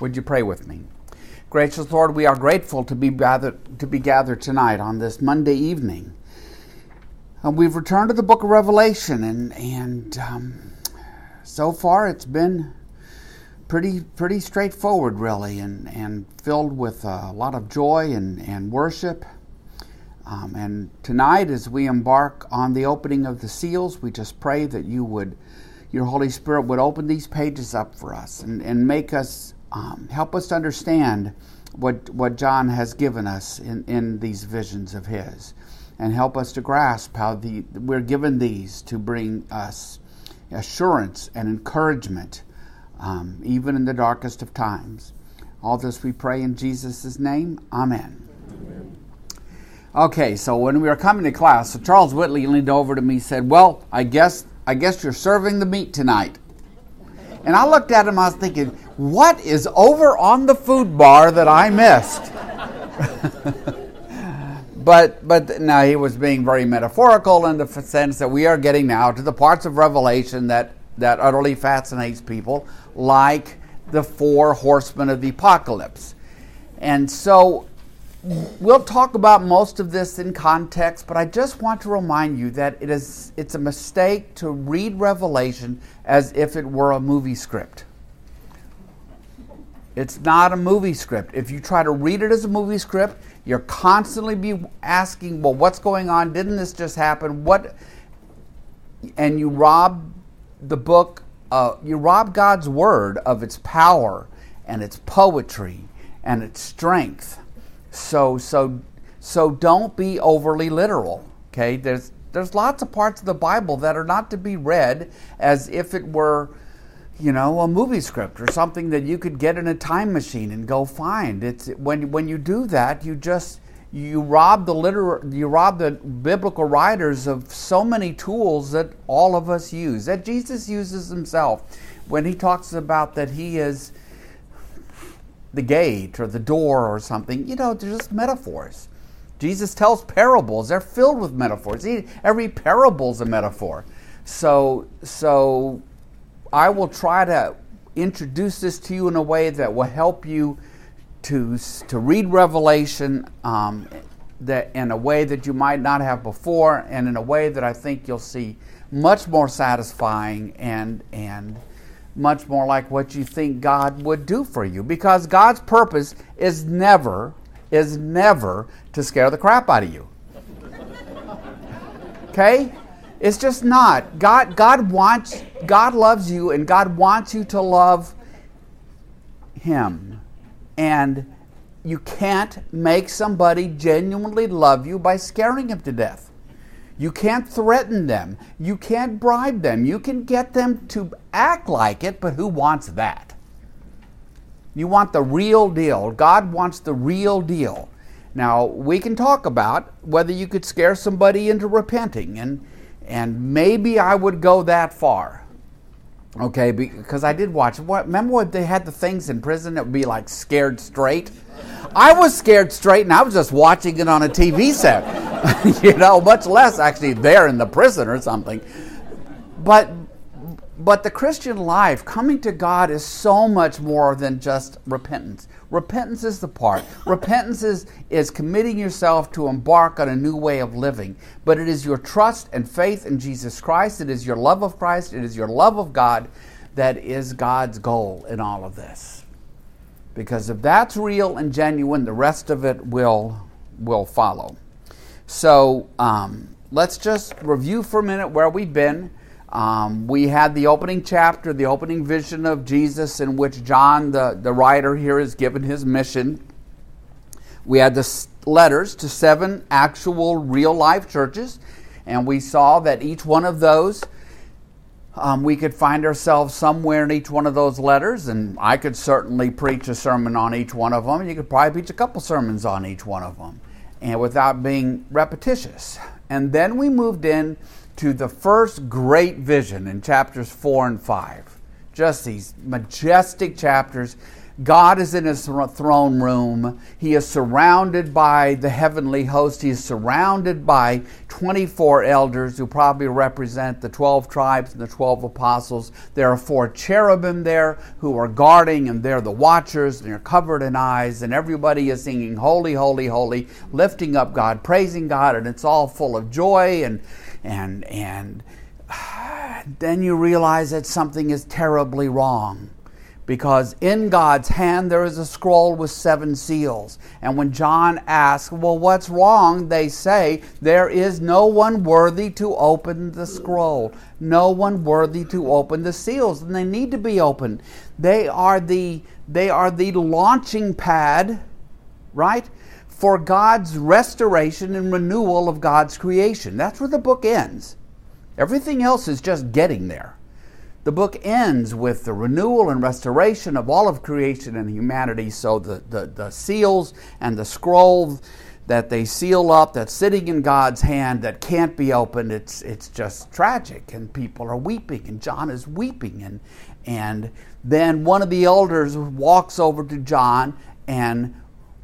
Would you pray with me? Gracious Lord, we are grateful to be gathered, to be gathered tonight on this Monday evening. Uh, we've returned to the book of Revelation, and, and um, so far it's been pretty pretty straightforward, really, and, and filled with a lot of joy and, and worship. Um, and tonight, as we embark on the opening of the seals, we just pray that you would, your Holy Spirit would open these pages up for us and, and make us, um, help us to understand what, what John has given us in, in these visions of his. And help us to grasp how the, we're given these to bring us assurance and encouragement, um, even in the darkest of times. All this we pray in Jesus' name. Amen. Okay, so when we were coming to class, so Charles Whitley leaned over to me and said, Well, I guess I guess you're serving the meat tonight. And I looked at him, I was thinking, what is over on the food bar that I missed? but but now he was being very metaphorical in the sense that we are getting now to the parts of Revelation that, that utterly fascinates people, like the four horsemen of the apocalypse. And so we'll talk about most of this in context, but I just want to remind you that it is it's a mistake to read Revelation as if it were a movie script. It's not a movie script. If you try to read it as a movie script, you're constantly be asking, "Well, what's going on? Didn't this just happen? What?" And you rob the book. Uh, you rob God's word of its power and its poetry and its strength so so so don't be overly literal. Okay, there's there's lots of parts of the Bible that are not to be read as if it were, you know, a movie script or something that you could get in a time machine and go find. It's when when you do that, you just you rob the liter- you rob the biblical writers of so many tools that all of us use that Jesus uses himself when he talks about that he is the gate or the door or something. You know, they're just metaphors. Jesus tells parables. They're filled with metaphors. Every parable is a metaphor. So, so I will try to introduce this to you in a way that will help you to, to read Revelation um, that in a way that you might not have before, and in a way that I think you'll see much more satisfying and and much more like what you think God would do for you because God's purpose is never is never to scare the crap out of you. Okay? It's just not. God God wants God loves you and God wants you to love him. And you can't make somebody genuinely love you by scaring him to death. You can't threaten them. You can't bribe them. You can get them to act like it, but who wants that? You want the real deal. God wants the real deal. Now, we can talk about whether you could scare somebody into repenting, and, and maybe I would go that far. Okay, because I did watch. What, remember what they had the things in prison that would be like scared straight? I was scared straight, and I was just watching it on a TV set, you know, much less actually there in the prison or something. But but the Christian life, coming to God, is so much more than just repentance. Repentance is the part. repentance is, is committing yourself to embark on a new way of living. But it is your trust and faith in Jesus Christ, it is your love of Christ, it is your love of God that is God's goal in all of this. Because if that's real and genuine, the rest of it will, will follow. So um, let's just review for a minute where we've been. Um, we had the opening chapter, the opening vision of Jesus, in which John, the, the writer here, is given his mission. We had the letters to seven actual real life churches, and we saw that each one of those um, we could find ourselves somewhere in each one of those letters, and I could certainly preach a sermon on each one of them. You could probably preach a couple sermons on each one of them, and without being repetitious. And then we moved in to the first great vision in chapters four and five. Just these majestic chapters God is in his throne room. He is surrounded by the heavenly host. He is surrounded by 24 elders who probably represent the 12 tribes and the 12 apostles. There are four cherubim there who are guarding, and they're the watchers, and they're covered in eyes, and everybody is singing, Holy, Holy, Holy, lifting up God, praising God, and it's all full of joy and and and then you realize that something is terribly wrong because in God's hand there is a scroll with seven seals. And when John asks, Well, what's wrong? they say, There is no one worthy to open the scroll, no one worthy to open the seals, and they need to be opened. They are the, they are the launching pad, right? For God's restoration and renewal of God's creation. That's where the book ends. Everything else is just getting there. The book ends with the renewal and restoration of all of creation and humanity. So the, the, the seals and the scroll that they seal up that's sitting in God's hand that can't be opened, it's, it's just tragic. And people are weeping, and John is weeping. And, and then one of the elders walks over to John and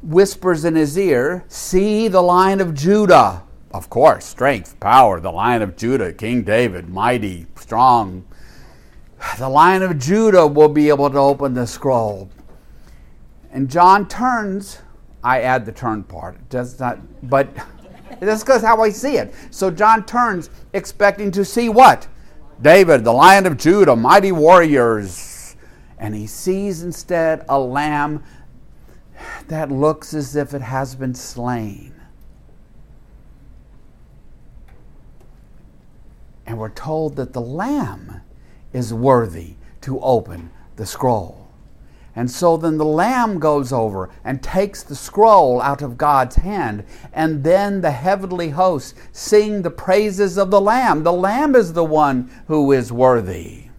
whispers in his ear, See the Lion of Judah. Of course, strength, power, the Lion of Judah, King David, mighty, strong, the lion of Judah will be able to open the scroll. And John turns, I add the turn part, it does not, but that's because how I see it. So John turns, expecting to see what? David, the lion of Judah, mighty warriors. And he sees instead a lamb that looks as if it has been slain. And we're told that the lamb is worthy to open the scroll. And so then the Lamb goes over and takes the scroll out of God's hand, and then the heavenly hosts sing the praises of the Lamb. The Lamb is the one who is worthy.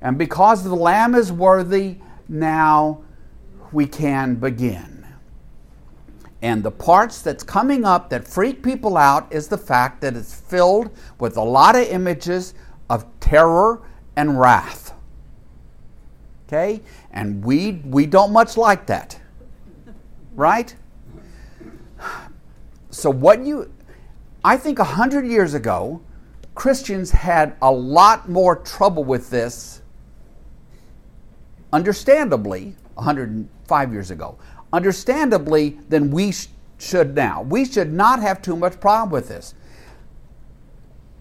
And because the Lamb is worthy, now we can begin. And the parts that's coming up that freak people out is the fact that it's filled with a lot of images of terror and wrath. Okay? And we we don't much like that. Right? So what you I think a hundred years ago, Christians had a lot more trouble with this, understandably, 105 years ago, understandably, than we sh- should now. We should not have too much problem with this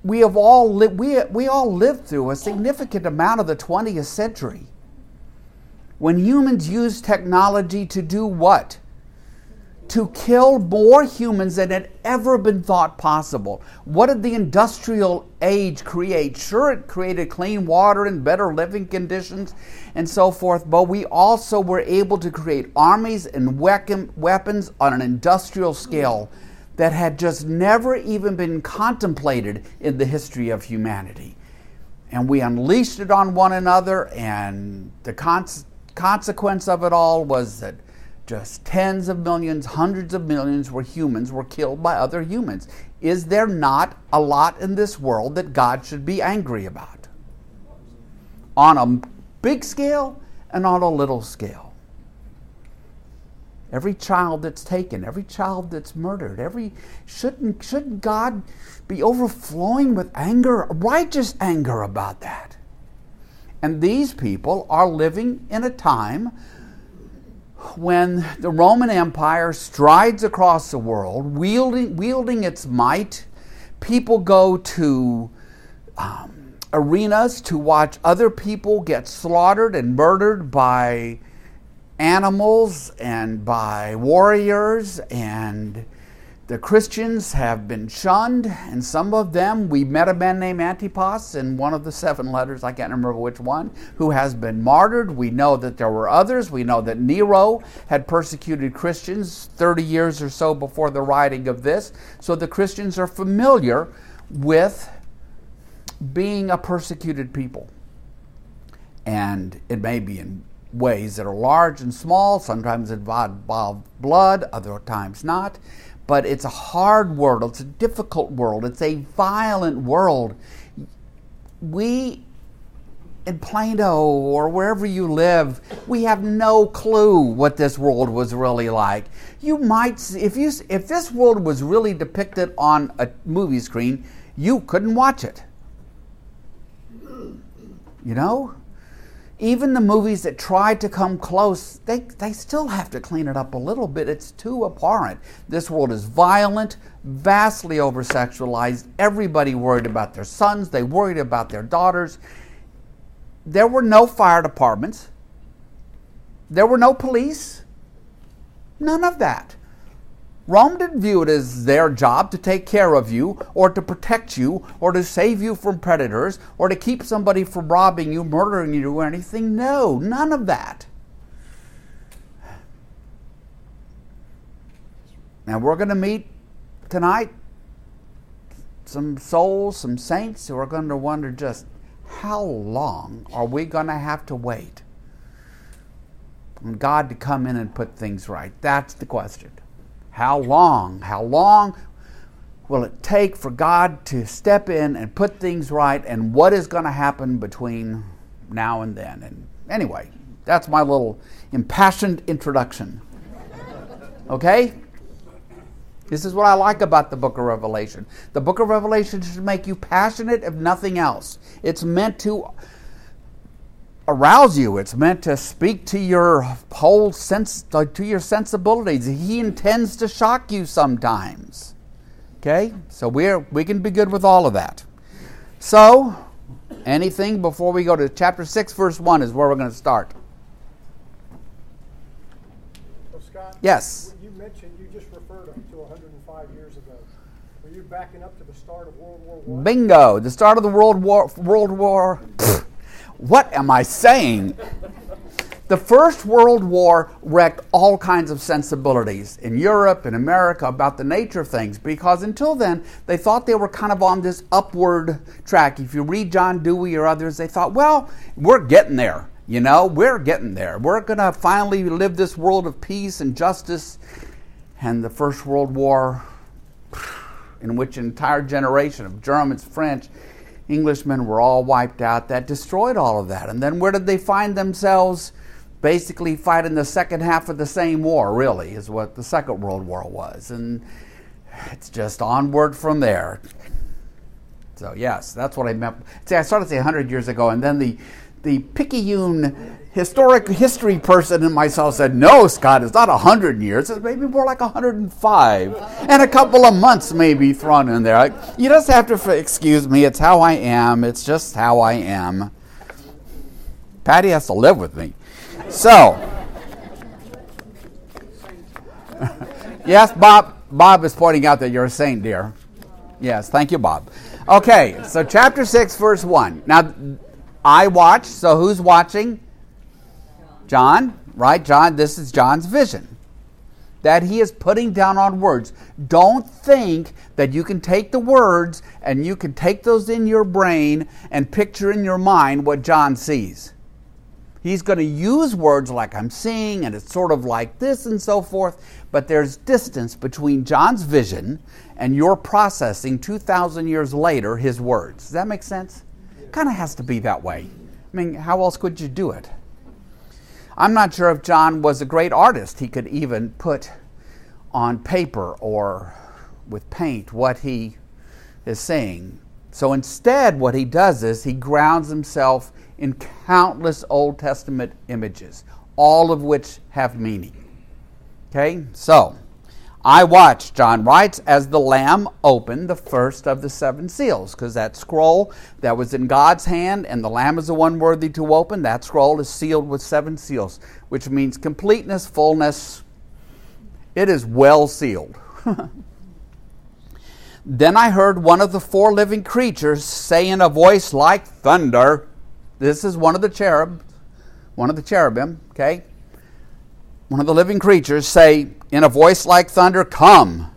we have all li- we, we all lived through a significant amount of the 20th century when humans used technology to do what? To kill more humans than had ever been thought possible. What did the industrial age create? Sure, it created clean water and better living conditions and so forth, but we also were able to create armies and weapons on an industrial scale that had just never even been contemplated in the history of humanity. And we unleashed it on one another, and the cons- consequence of it all was that just tens of millions, hundreds of millions were humans were killed by other humans. Is there not a lot in this world that God should be angry about? On a big scale and on a little scale every child that's taken, every child that's murdered, every shouldn't shouldn't God be overflowing with anger, righteous anger about that? And these people are living in a time when the Roman Empire strides across the world, wielding, wielding its might. People go to um, arenas to watch other people get slaughtered and murdered by animals and by warriors, and the Christians have been shunned, and some of them, we met a man named Antipas in one of the seven letters, I can't remember which one, who has been martyred. We know that there were others. We know that Nero had persecuted Christians 30 years or so before the writing of this. So the Christians are familiar with being a persecuted people. And it may be in ways that are large and small. Sometimes involve blood, other times not. But it's a hard world, it's a difficult world, it's a violent world. We in Plano or wherever you live, we have no clue what this world was really like. You might, if you, if this world was really depicted on a movie screen, you couldn't watch it. You know, even the movies that try to come close, they, they still have to clean it up a little bit. It's too abhorrent. This world is violent, vastly over sexualized. Everybody worried about their sons, they worried about their daughters there were no fire departments, there were no police, none of that. Rome didn't view it as their job to take care of you or to protect you or to save you from predators or to keep somebody from robbing you, murdering you, or anything. No, none of that. Now we're going to meet tonight some souls, some saints who are going to wonder just how long are we going to have to wait on God to come in and put things right? That's the question. How long? How long will it take for God to step in and put things right? And what is going to happen between now and then? And anyway, that's my little impassioned introduction. Okay? This is what I like about the book of Revelation. The book of Revelation should make you passionate if nothing else. It's meant to arouse you. It's meant to speak to your whole sense to your sensibilities. He intends to shock you sometimes. Okay? So we're we can be good with all of that. So, anything before we go to chapter 6 verse 1 is where we're going to start. Well, Scott, yes. You mentioned you just referred to 105 years ago. Were you backing up to the start of World War One? Bingo! The start of the World War. World War. What am I saying? The First World War wrecked all kinds of sensibilities in Europe and America about the nature of things because until then they thought they were kind of on this upward track. If you read John Dewey or others, they thought, well, we're getting there. You know, we're getting there. We're going to finally live this world of peace and justice. And the First World War, in which an entire generation of Germans, French, Englishmen were all wiped out, that destroyed all of that. And then where did they find themselves? Basically, fighting the second half of the same war, really, is what the Second World War was. And it's just onward from there. So, yes, that's what I meant. See, I started to say 100 years ago, and then the the picayune historic history person in myself said, No, Scott, it's not 100 years. It's maybe more like 105. And a couple of months maybe thrown in there. You just have to excuse me. It's how I am. It's just how I am. Patty has to live with me. So, yes, Bob. Bob is pointing out that you're a saint, dear. Yes, thank you, Bob. Okay, so chapter 6, verse 1. Now, I watch, so who's watching? John, right? John, this is John's vision that he is putting down on words. Don't think that you can take the words and you can take those in your brain and picture in your mind what John sees. He's going to use words like I'm seeing and it's sort of like this and so forth, but there's distance between John's vision and your processing 2,000 years later his words. Does that make sense? Kind of has to be that way. I mean, how else could you do it? I'm not sure if John was a great artist. He could even put on paper or with paint what he is saying. So instead, what he does is he grounds himself in countless Old Testament images, all of which have meaning. Okay? So, I watched, John writes, as the Lamb opened the first of the seven seals, because that scroll that was in God's hand, and the Lamb is the one worthy to open, that scroll is sealed with seven seals, which means completeness, fullness. It is well sealed. then I heard one of the four living creatures say in a voice like thunder, This is one of the cherub, one of the cherubim, okay? One of the living creatures say, in a voice like thunder, Come.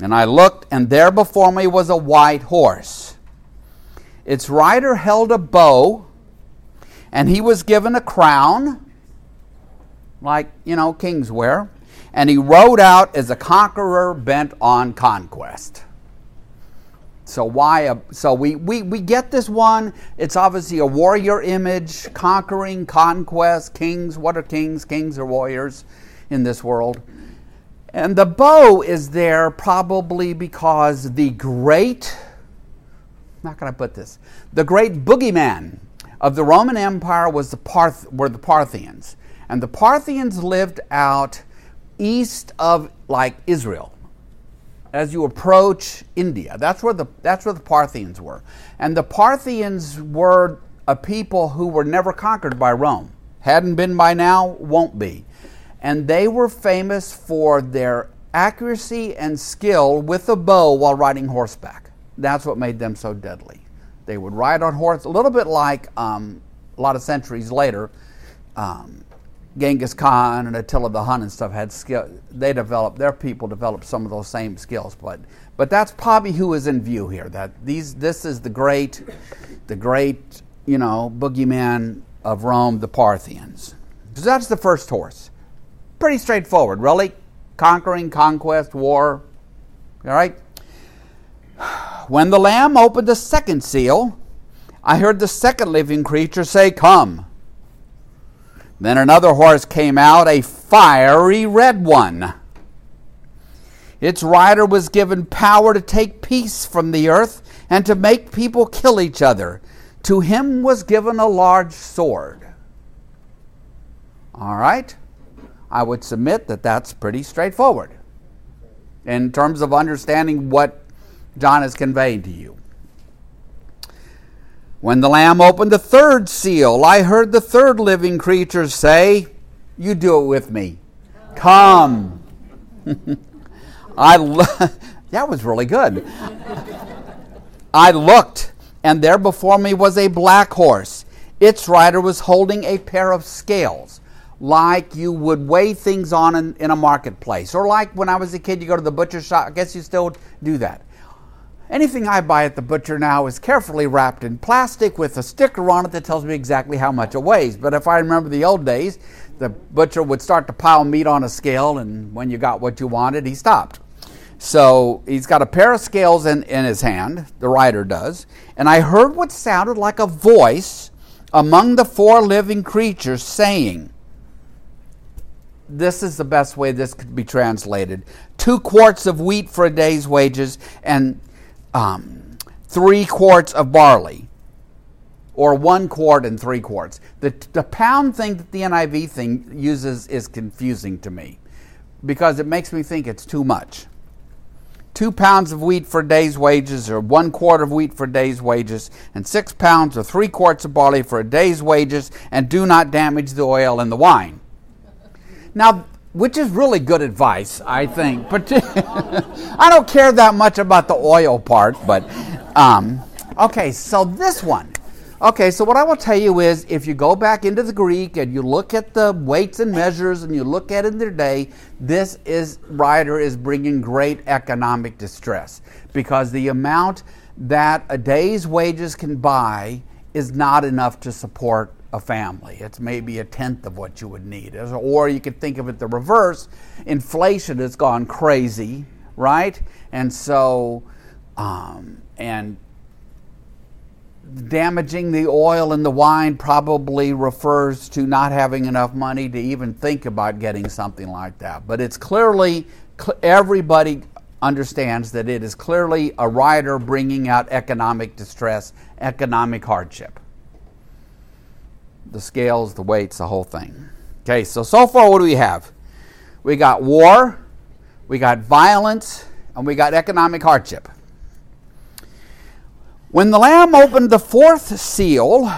And I looked, and there before me was a white horse. Its rider held a bow, and he was given a crown, like, you know, kings wear, and he rode out as a conqueror bent on conquest. So why? A, so we, we we get this one. It's obviously a warrior image, conquering, conquest, kings. What are kings? Kings are warriors in this world. And the bow is there probably because the great, how can I put this? The great boogeyman of the Roman Empire was the Parth, were the Parthians. And the Parthians lived out east of like Israel. As you approach India, that's where the that's where the Parthians were. And the Parthians were a people who were never conquered by Rome. Hadn't been by now, won't be and they were famous for their accuracy and skill with a bow while riding horseback. That's what made them so deadly. They would ride on horse, a little bit like um, a lot of centuries later. Um, Genghis Khan and Attila the Hun and stuff had skill. They developed their people developed some of those same skills, but but that's probably who is in view here. That these this is the great, the great you know boogeyman of Rome, the Parthians. So that's the first horse. Pretty straightforward, really. Conquering, conquest, war. All right? When the Lamb opened the second seal, I heard the second living creature say, Come. Then another horse came out, a fiery red one. Its rider was given power to take peace from the earth and to make people kill each other. To him was given a large sword. All right? I would submit that that's pretty straightforward in terms of understanding what John is conveying to you. When the Lamb opened the third seal, I heard the third living creature say, You do it with me. Come. I lo- that was really good. I looked, and there before me was a black horse. Its rider was holding a pair of scales like you would weigh things on in, in, a marketplace. Or like when I was a kid, you go to the butcher shop. I guess you still do that. Anything I buy at the butcher now is carefully wrapped in plastic with a sticker on it that tells me exactly how much it weighs. But if I remember the old days, the butcher would start to pile meat on a scale, and when you got what you wanted, he stopped. So he's got a pair of scales in, in his hand, the rider does, and I heard what sounded like a voice among the four living creatures saying, this is the best way this could be translated two quarts of wheat for a day's wages and um, three quarts of barley or one quart and three quarts. The, the pound thing that the niv thing uses is confusing to me because it makes me think it's too much. Two pounds of wheat for a day's wages or one quart of wheat for a day's wages and six pounds or three quarts of barley for a day's wages and do not damage the oil and the wine. Now, which is really good advice, I think. But I don't care that much about the oil part, but um, okay. So this one, okay. So what I will tell you is, if you go back into the Greek and you look at the weights and measures and you look at it in their day, this is writer is bringing great economic distress because the amount that a day's wages can buy is not enough to support a family. It's maybe a tenth of what you would need. Or you could think of it the reverse. Inflation has gone crazy, right? And so, um, and damaging the oil and the wine probably refers to not having enough money to even think about getting something like that. But it's clearly, everybody understands that it is clearly a writer bringing out economic distress, economic hardship the scales, the weights, the whole thing. Okay, so so far, what do we have? We got war, we got violence, and we got economic hardship. When the Lamb opened the fourth seal,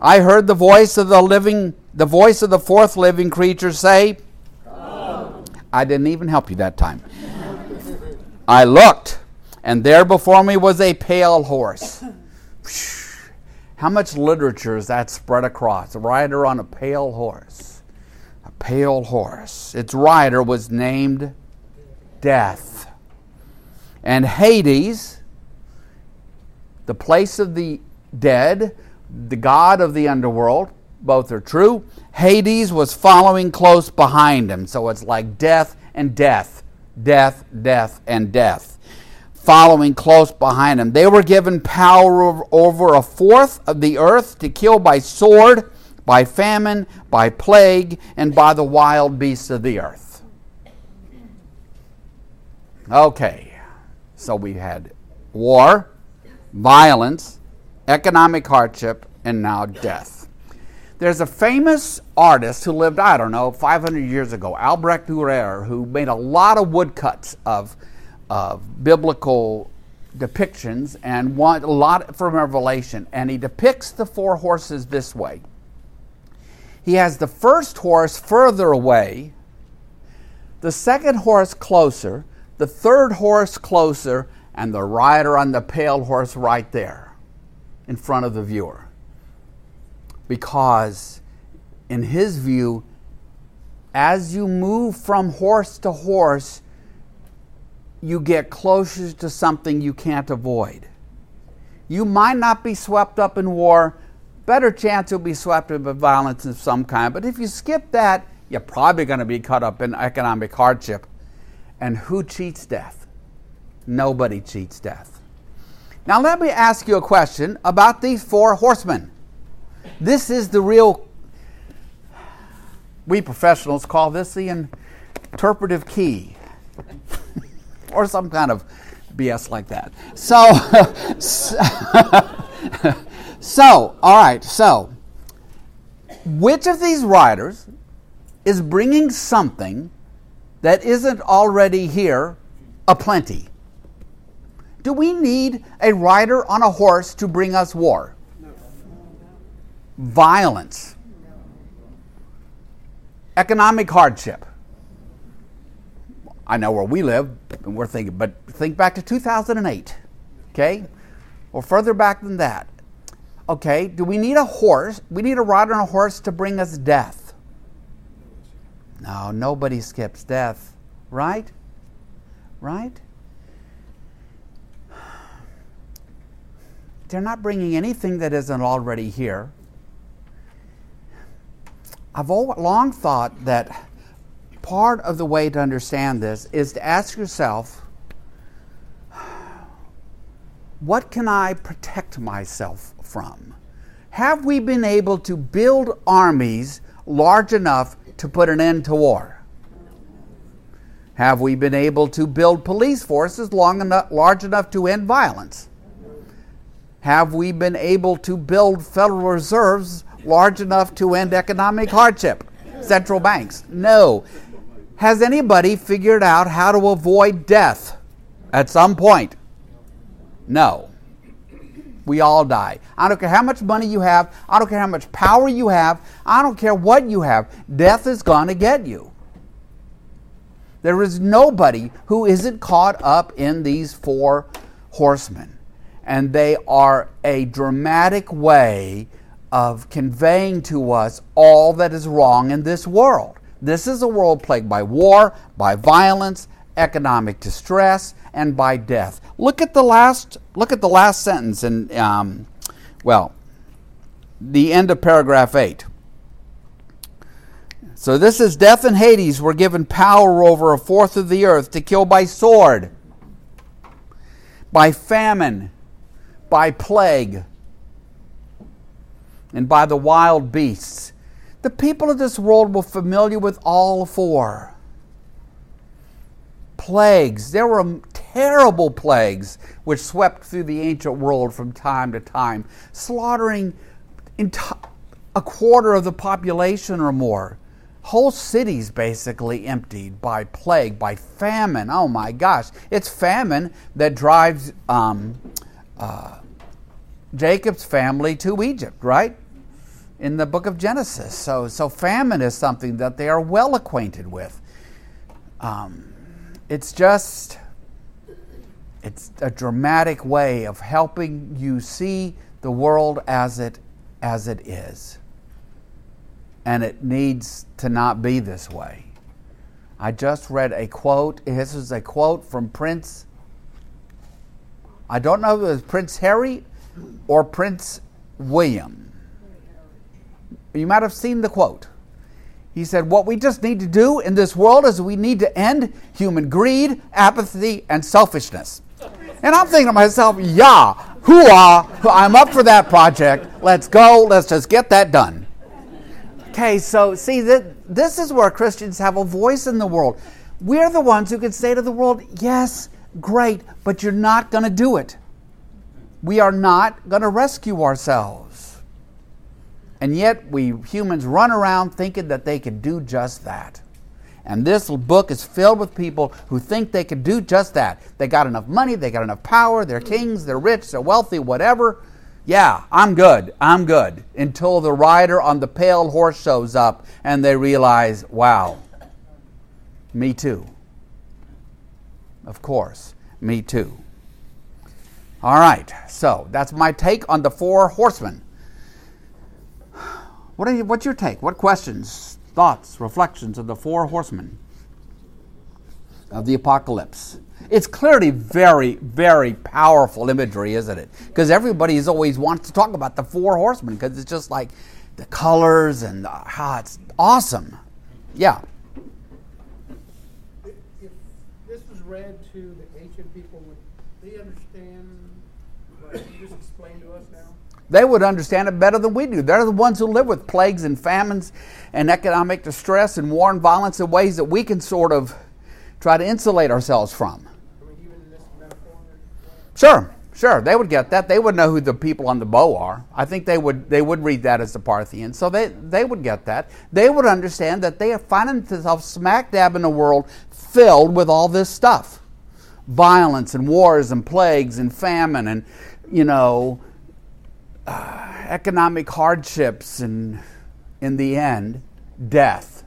I heard the voice of the living, the voice of the fourth living creature say. I didn't even help you that time. I looked, and there before me was a pale horse. How much literature is that spread across? A rider on a pale horse. A pale horse. Its rider was named Death. And Hades, the place of the dead, the god of the underworld, both are true. Hades was following close behind him. So it's like death and death, death, death, and death. Following close behind him. They were given power over a fourth of the earth to kill by sword, by famine, by plague, and by the wild beasts of the earth. Okay, so we had war, violence, economic hardship, and now death. There's a famous artist who lived, I don't know, 500 years ago, Albrecht Dürer, who made a lot of woodcuts of, of biblical depictions and one, a lot from Revelation. And he depicts the four horses this way. He has the first horse further away, the second horse closer, the third horse closer, and the rider on the pale horse right there in front of the viewer. Because, in his view, as you move from horse to horse, you get closer to something you can't avoid. You might not be swept up in war, better chance you'll be swept up in violence of some kind. But if you skip that, you're probably going to be caught up in economic hardship. And who cheats death? Nobody cheats death. Now, let me ask you a question about these four horsemen. This is the real, we professionals call this the interpretive key, or some kind of BS like that. So, so, all right, so, which of these writers is bringing something that isn't already here aplenty? Do we need a rider on a horse to bring us war? Violence. Economic hardship. I know where we live, and we're thinking, but think back to 2008, okay? Or further back than that. Okay, do we need a horse? We need a rider and a horse to bring us death. No, nobody skips death, right? Right? They're not bringing anything that isn't already here. I've long thought that part of the way to understand this is to ask yourself what can I protect myself from? Have we been able to build armies large enough to put an end to war? Have we been able to build police forces long enough, large enough to end violence? Have we been able to build Federal Reserves large enough to end economic hardship? Central banks? No. Has anybody figured out how to avoid death at some point? No. We all die. I don't care how much money you have. I don't care how much power you have. I don't care what you have. Death is going to get you. There is nobody who isn't caught up in these four horsemen. And they are a dramatic way of conveying to us all that is wrong in this world. This is a world plagued by war, by violence, economic distress, and by death. Look at the last. Look at the last sentence, and um, well, the end of paragraph eight. So this is death and Hades were given power over a fourth of the earth to kill by sword, by famine, by plague, and by the wild beasts. The people of this world were familiar with all four. Plagues. There were terrible plagues which swept through the ancient world from time to time, slaughtering a quarter of the population or more. Whole cities basically emptied by plague, by famine. Oh my gosh. It's famine that drives um, uh, Jacob's family to Egypt, right? In the book of Genesis. So, so famine is something that they are well acquainted with. Um, it's just, it's a dramatic way of helping you see the world as it, as it is. And it needs to not be this way. I just read a quote. This is a quote from Prince. I don't know if it was Prince Harry or Prince William you might have seen the quote. He said, What we just need to do in this world is we need to end human greed, apathy, and selfishness. And I'm thinking to myself, yeah, hooah, I'm up for that project. Let's go. Let's just get that done. Okay, so see, that this is where Christians have a voice in the world. We're the ones who can say to the world, yes, great, but you're not going to do it. We are not going to rescue ourselves. And yet, we humans run around thinking that they can do just that. And this book is filled with people who think they can do just that. They got enough money, they got enough power, they're kings, they're rich, they're wealthy, whatever. Yeah, I'm good, I'm good. Until the rider on the pale horse shows up and they realize, wow, me too. Of course, me too. All right, so that's my take on the four horsemen. What are you, what's your take? What questions? thoughts, reflections of the four horsemen of the apocalypse. It's clearly very, very powerful imagery, isn't it? Because everybody is always wants to talk about the four horsemen because it's just like the colors and how it's awesome. Yeah. If this was read to the ancient people, would they understand what you just explained to us now? They would understand it better than we do. They're the ones who live with plagues and famines and economic distress and war and violence in ways that we can sort of try to insulate ourselves from. Sure, sure, they would get that. They would know who the people on the bow are. I think they would they would read that as the Parthians, so they they would get that. They would understand that they are finding themselves smack dab in a world filled with all this stuff, violence and wars and plagues and famine and you know uh, economic hardships and in the end, death.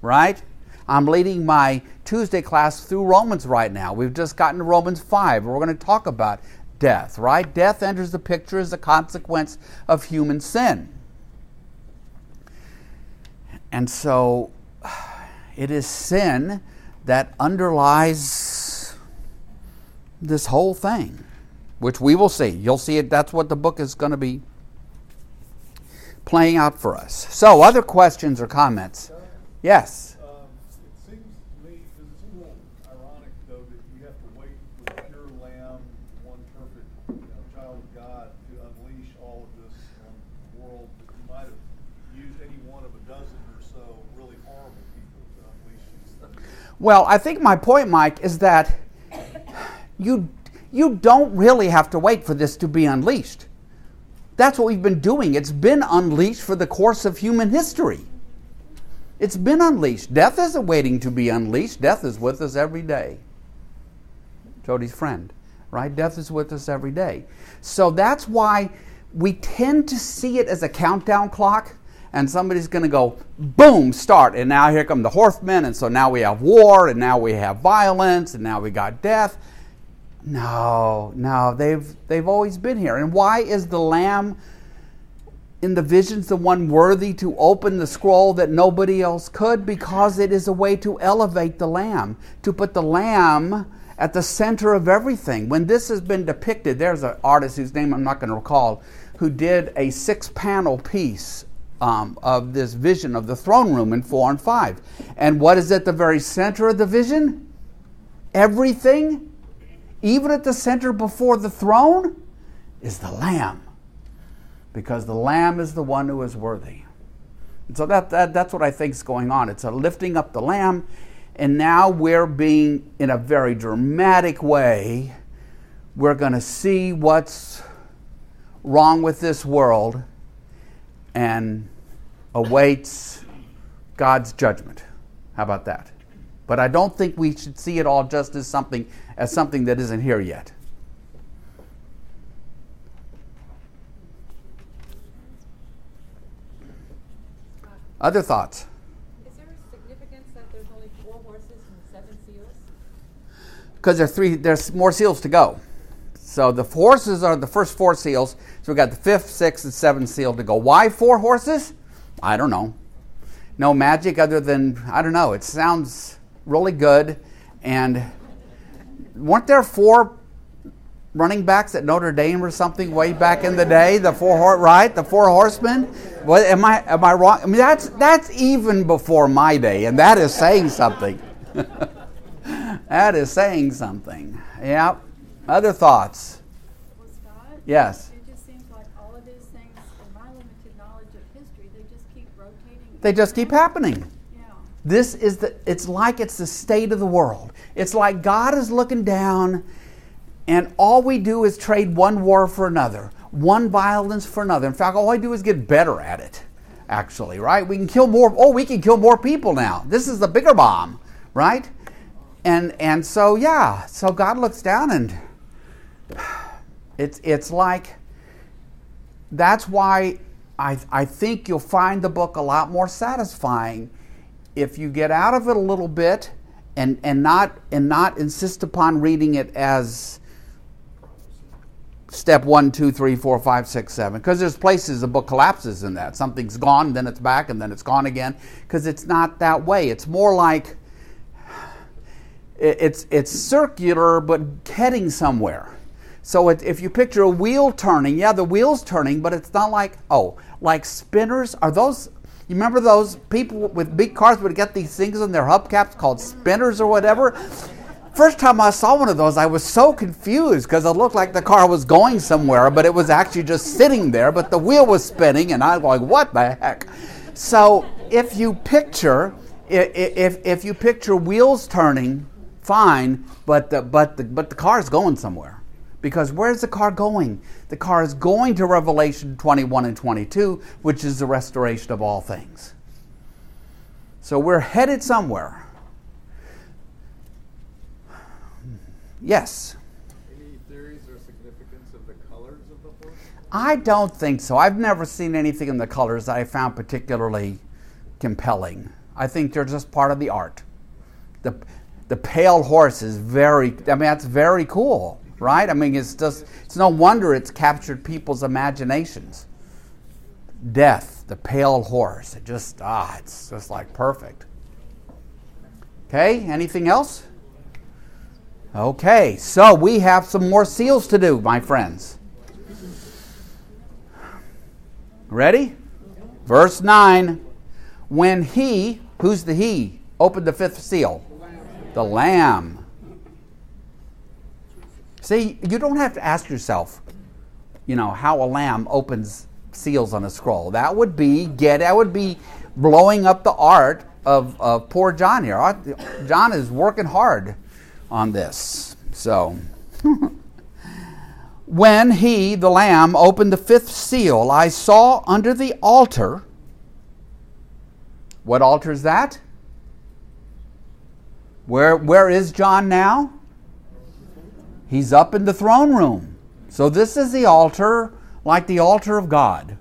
Right? I'm leading my Tuesday class through Romans right now. We've just gotten to Romans 5. We're going to talk about death, right? Death enters the picture as a consequence of human sin. And so it is sin that underlies this whole thing, which we will see. You'll see it. That's what the book is going to be playing out for us. So, other questions or comments? Yes. Um, it seems to me, it's a little ironic, though, that you have to wait for the pure lamb, one perfect child of God, to unleash all of this world. That you might have used any one of a dozen or so really horrible people to unleash. Well, I think my point, Mike, is that you you don't really have to wait for this to be unleashed. That's what we've been doing. It's been unleashed for the course of human history. It's been unleashed. Death isn't waiting to be unleashed. Death is with us every day. Jody's friend, right? Death is with us every day. So that's why we tend to see it as a countdown clock, and somebody's going to go, boom, start. And now here come the horsemen, and so now we have war, and now we have violence, and now we got death. No, no, they've they've always been here. And why is the lamb in the visions the one worthy to open the scroll that nobody else could? Because it is a way to elevate the lamb, to put the lamb at the center of everything. When this has been depicted, there's an artist whose name I'm not going to recall who did a six panel piece um, of this vision of the throne room in 4 and 5. And what is at the very center of the vision? Everything even at the center before the throne, is the Lamb. Because the Lamb is the one who is worthy. And so that, that, that's what I think is going on. It's a lifting up the Lamb, and now we're being, in a very dramatic way, we're going to see what's wrong with this world and awaits God's judgment. How about that? But I don't think we should see it all just as something as something that isn't here yet. Other thoughts? Is there a significance that there's only four horses and seven seals? Because there's three. There's more seals to go. So the horses are the first four seals. So we got the fifth, sixth, and seventh seal to go. Why four horses? I don't know. No magic other than I don't know. It sounds really good, and weren't there four running backs at Notre Dame or something way back in the day? The four right, the four horsemen. What am I am I wrong? I mean that's that's even before my day, and that is saying something. that is saying something. Yep. Other thoughts? Well, Scott? Yes. It just seems like all of these things, in my limited knowledge of history, they just keep rotating. They just keep happening. This is the it's like it's the state of the world. It's like God is looking down and all we do is trade one war for another, one violence for another. In fact, all I do is get better at it. Actually, right? We can kill more oh, we can kill more people now. This is the bigger bomb, right? And and so yeah, so God looks down and it's it's like that's why I, I think you'll find the book a lot more satisfying if you get out of it a little bit and, and not and not insist upon reading it as step one, two, three, four, five, six, seven. Because there's places the book collapses in that. Something's gone, then it's back, and then it's gone again. Because it's not that way. It's more like it's it's circular but heading somewhere. So it, if you picture a wheel turning, yeah, the wheel's turning, but it's not like oh, like spinners. Are those? You remember those people with big cars would get these things on their hubcaps called spinners or whatever? First time I saw one of those, I was so confused because it looked like the car was going somewhere, but it was actually just sitting there, but the wheel was spinning, and I was like, what the heck? So if you picture, if, if you picture wheels turning, fine, but the, but, the, but the car is going somewhere. Because where's the car going? The car is going to Revelation 21 and 22, which is the restoration of all things. So we're headed somewhere. Yes. Any theories or significance of the colors of the horse? I don't think so. I've never seen anything in the colors that I found particularly compelling. I think they're just part of the art. The, the pale horse is very, I mean, that's very cool, right? I mean, it's just, it's no wonder it's captured people's imaginations. Death, the pale horse, it just, ah, it's just like perfect. Okay, anything else? Okay, so we have some more seals to do, my friends. Ready? Verse 9. When he, who's the he, opened the fifth seal? The lamb. See, you don't have to ask yourself, you know, how a lamb opens seals on a scroll. That would be get that would be blowing up the art of, of poor John here. John is working hard on this. So when he, the Lamb, opened the fifth seal, I saw under the altar. What altar is that? Where, where is John now? He's up in the throne room. So this is the altar, like the altar of God.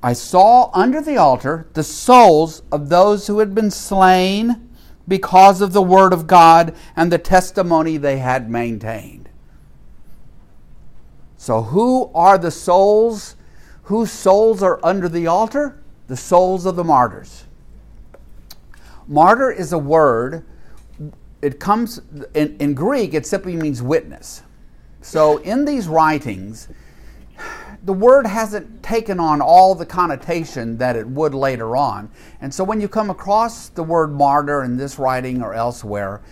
I saw under the altar the souls of those who had been slain because of the word of God and the testimony they had maintained. So, who are the souls? Whose souls are under the altar? The souls of the martyrs. Martyr is a word, it comes in, in Greek, it simply means witness. So, in these writings, the word hasn't taken on all the connotation that it would later on. And so, when you come across the word martyr in this writing or elsewhere,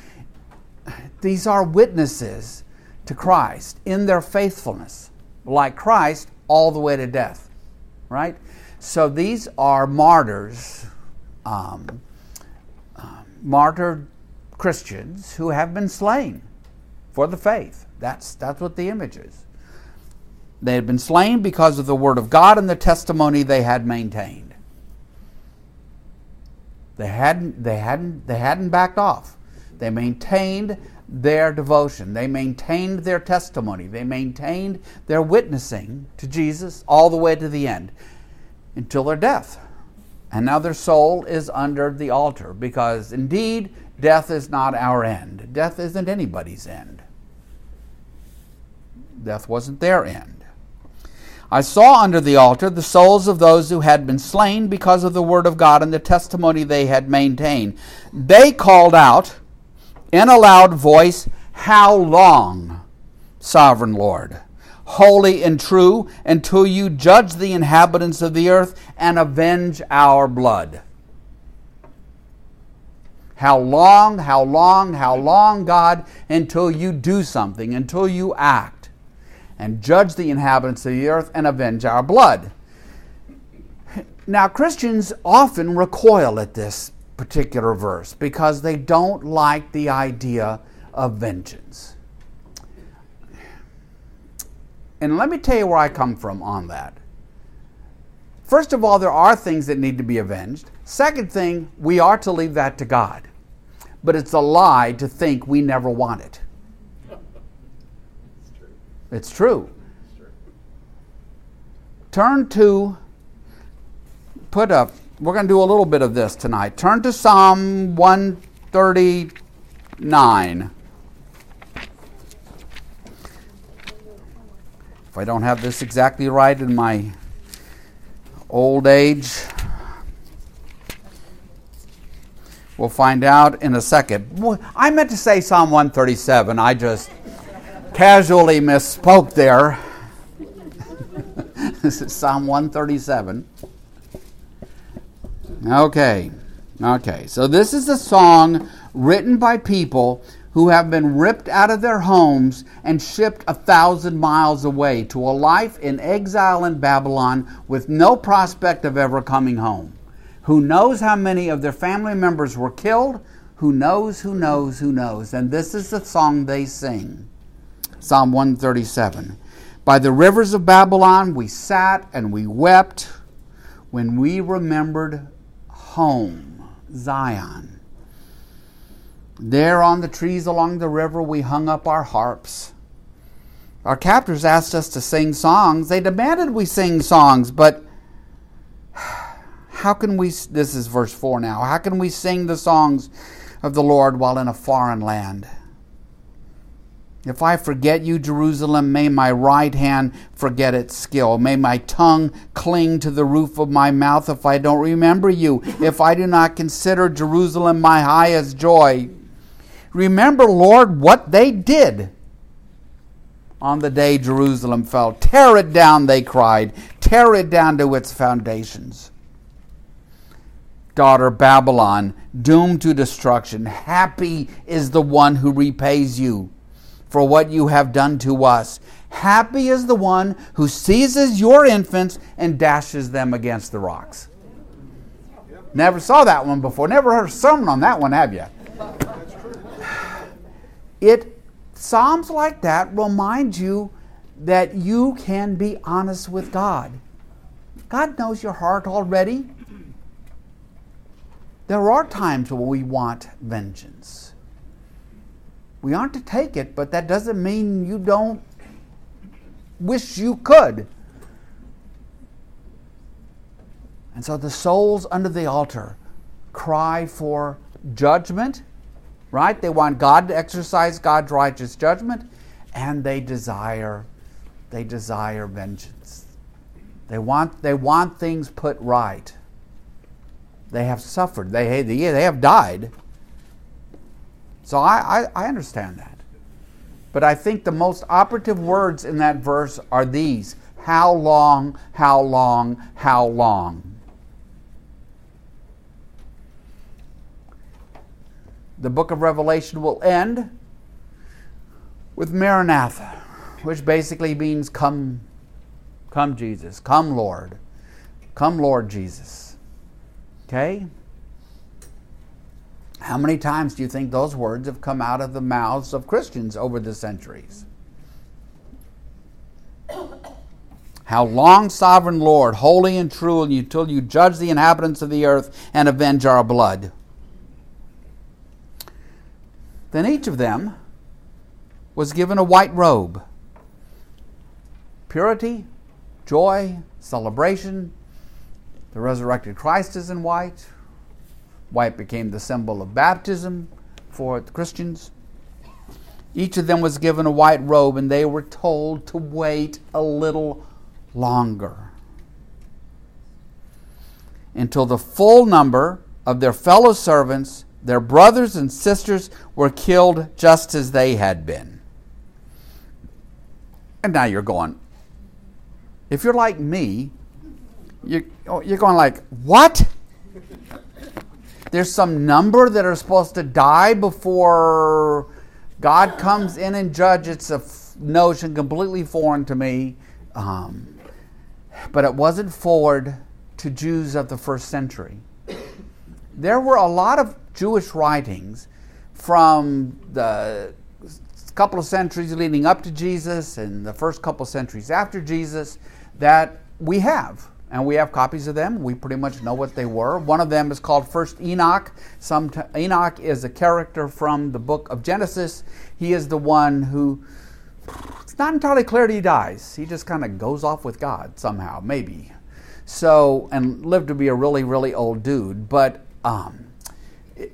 these are witnesses to Christ in their faithfulness, like Christ, all the way to death, right? So these are martyrs, um, um, martyred Christians who have been slain for the faith. That's, that's what the image is. They had been slain because of the word of God and the testimony they had maintained. They hadn't, they hadn't, they hadn't backed off. They maintained their devotion. They maintained their testimony. They maintained their witnessing to Jesus all the way to the end until their death. And now their soul is under the altar because indeed death is not our end. Death isn't anybody's end. Death wasn't their end. I saw under the altar the souls of those who had been slain because of the word of God and the testimony they had maintained. They called out in a loud voice, How long, sovereign Lord? Holy and true, until you judge the inhabitants of the earth and avenge our blood. How long, how long, how long, God, until you do something, until you act and judge the inhabitants of the earth and avenge our blood? Now, Christians often recoil at this particular verse because they don't like the idea of vengeance. And let me tell you where I come from on that. First of all, there are things that need to be avenged. Second thing, we are to leave that to God. But it's a lie to think we never want it. It's true. Turn to, put up, we're going to do a little bit of this tonight. Turn to Psalm 139. If I don't have this exactly right in my old age, we'll find out in a second. I meant to say Psalm 137. I just casually misspoke there. this is Psalm 137. Okay. Okay. So this is a song written by people who have been ripped out of their homes and shipped a thousand miles away to a life in exile in Babylon with no prospect of ever coming home. Who knows how many of their family members were killed? Who knows, who knows, who knows? And this is the song they sing Psalm 137. By the rivers of Babylon we sat and we wept when we remembered home, Zion. There on the trees along the river, we hung up our harps. Our captors asked us to sing songs. They demanded we sing songs, but how can we, this is verse 4 now, how can we sing the songs of the Lord while in a foreign land? If I forget you, Jerusalem, may my right hand forget its skill. May my tongue cling to the roof of my mouth if I don't remember you. If I do not consider Jerusalem my highest joy. Remember, Lord, what they did on the day Jerusalem fell. Tear it down, they cried. Tear it down to its foundations. Daughter Babylon, doomed to destruction, happy is the one who repays you for what you have done to us. Happy is the one who seizes your infants and dashes them against the rocks. Never saw that one before. Never heard a sermon on that one, have you? It Psalms like that remind you that you can be honest with God. God knows your heart already. There are times when we want vengeance. We aren't to take it, but that doesn't mean you don't wish you could. And so the souls under the altar cry for judgment right? They want God to exercise God's righteous judgment, and they desire they desire vengeance. They want they want things put right. They have suffered. They they have died. So I, I, I understand that. But I think the most operative words in that verse are these how long, how long, how long. the book of Revelation will end with Maranatha, which basically means come, come Jesus, come Lord, come Lord Jesus. Okay? How many times do you think those words have come out of the mouths of Christians over the centuries? How long, sovereign Lord, holy and true, until you judge the inhabitants of the earth and avenge our blood? Then each of them was given a white robe. Purity, joy, celebration. The resurrected Christ is in white. White became the symbol of baptism for the Christians. Each of them was given a white robe, and they were told to wait a little longer until the full number of their fellow servants their brothers and sisters were killed just as they had been. And now you're going, if you're like me, you're, you're going like, what? there's some number that are supposed to die before God comes in and judge. It's a f- notion completely foreign to me. Um, but it wasn't forward to Jews of the first century. There were a lot of Jewish writings from the couple of centuries leading up to Jesus and the first couple of centuries after Jesus that we have. And we have copies of them. We pretty much know what they were. One of them is called First Enoch. Some Enoch is a character from the book of Genesis. He is the one who it's not entirely clear that he dies. He just kind of goes off with God somehow, maybe. So, and lived to be a really, really old dude. But um,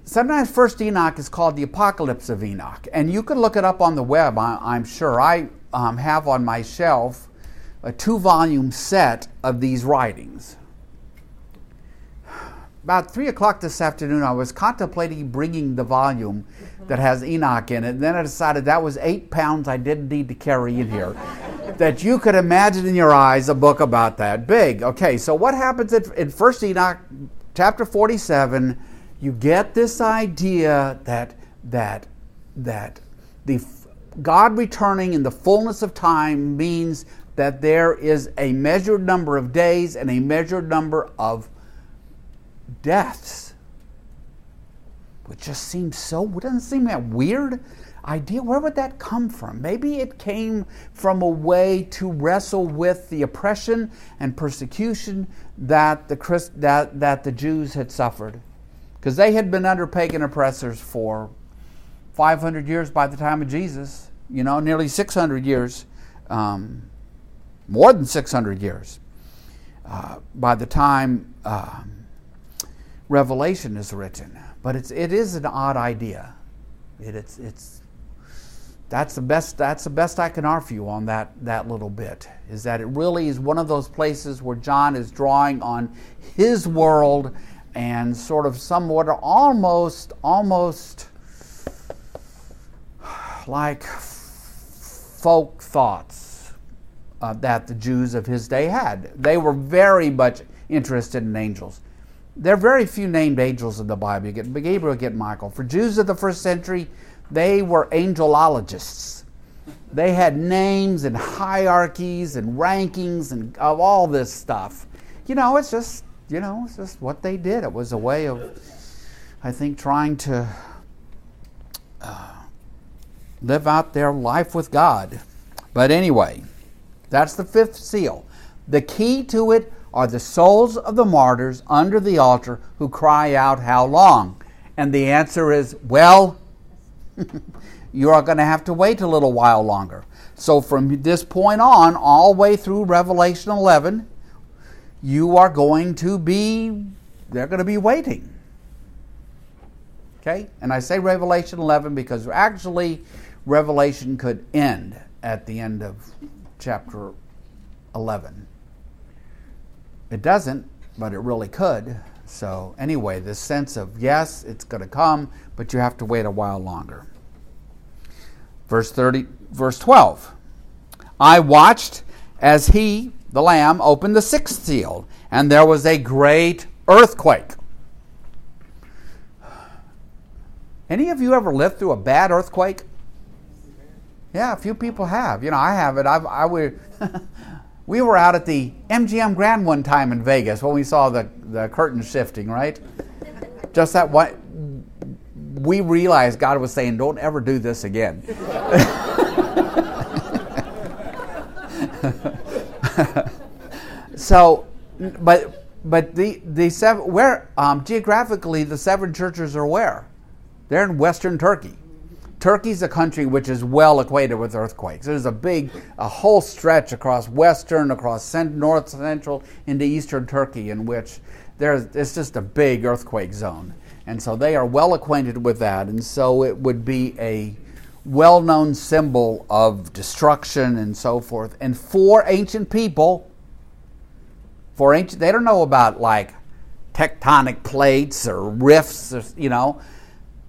sometimes First Enoch is called the Apocalypse of Enoch, and you can look it up on the web. I, am sure I um, have on my shelf a two-volume set of these writings. About three o'clock this afternoon, I was contemplating bringing the volume that has Enoch in it, and then I decided that was eight pounds I didn't need to carry in here. that you could imagine in your eyes a book about that big. Okay, so what happens in First Enoch, chapter forty-seven? you get this idea that that that the God returning in the fullness of time means that there is a measured number of days and a measured number of deaths. Which just seems so doesn't seem that weird idea. Where would that come from? Maybe it came from a way to wrestle with the oppression and persecution that the Christ, that, that the Jews had suffered because they had been under pagan oppressors for 500 years by the time of Jesus, you know, nearly 600 years, um, more than 600 years uh, by the time um, Revelation is written. But it's, it is an odd idea. It, it's, it's, that's the best that's the best I can offer you on that that little bit is that it really is one of those places where John is drawing on his world and sort of somewhat almost almost like folk thoughts uh, that the Jews of his day had. They were very much interested in angels. There are very few named angels in the Bible. You get Gabriel, you get Michael. For Jews of the first century, they were angelologists. They had names and hierarchies and rankings and of all this stuff. You know, it's just you know, it's just what they did. It was a way of, I think, trying to uh, live out their life with God. But anyway, that's the fifth seal. The key to it are the souls of the martyrs under the altar who cry out, How long? And the answer is, Well, you are going to have to wait a little while longer. So from this point on, all the way through Revelation 11, you are going to be, they're going to be waiting. Okay? And I say Revelation 11 because actually Revelation could end at the end of chapter 11. It doesn't, but it really could. So, anyway, this sense of yes, it's going to come, but you have to wait a while longer. Verse 30, verse 12. I watched as he, the Lamb opened the sixth seal, and there was a great earthquake. Any of you ever lived through a bad earthquake? Yeah, a few people have. You know, I have it. I've, I were, we were out at the MGM Grand one time in Vegas when we saw the, the curtains shifting, right? Just that one. We realized God was saying, don't ever do this again. so, but but the the seven where um, geographically the seven churches are where they're in Western Turkey. Turkey's a country which is well acquainted with earthquakes. There's a big, a whole stretch across western, across north central into eastern Turkey in which there's it's just a big earthquake zone, and so they are well acquainted with that. And so it would be a well known symbol of destruction and so forth. And for ancient people, for ancient, they don't know about like tectonic plates or rifts, or, you know.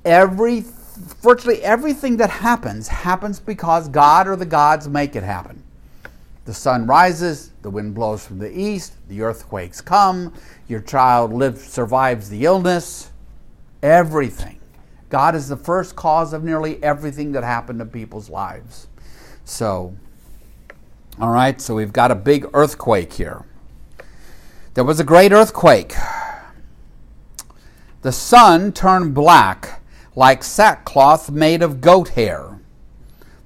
Every, virtually everything that happens happens because God or the gods make it happen. The sun rises, the wind blows from the east, the earthquakes come, your child lives, survives the illness. Everything. God is the first cause of nearly everything that happened in people's lives. So, all right, so we've got a big earthquake here. There was a great earthquake. The sun turned black like sackcloth made of goat hair.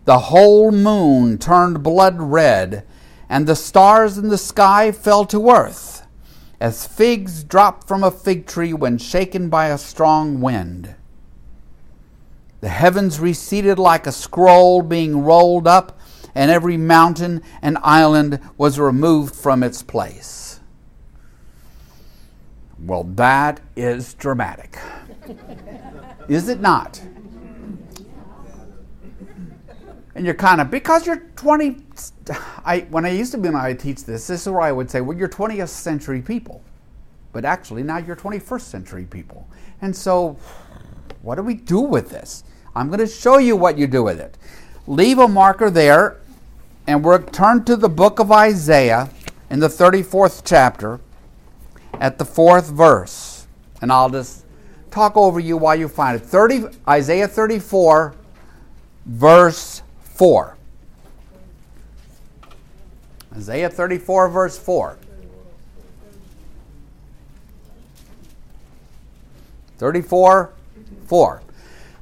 The whole moon turned blood red, and the stars in the sky fell to earth, as figs drop from a fig tree when shaken by a strong wind. The heavens receded like a scroll being rolled up, and every mountain and island was removed from its place. Well, that is dramatic. is it not? And you're kind of, because you're 20, I, when I used to be when I teach this, this is where I would say, well, you're 20th century people. But actually, now you're 21st century people. And so, what do we do with this? I'm going to show you what you do with it. Leave a marker there, and we're turned to the book of Isaiah in the 34th chapter at the fourth verse. And I'll just talk over you while you find it. 30, Isaiah 34, verse 4. Isaiah 34, verse 4. 34, 4.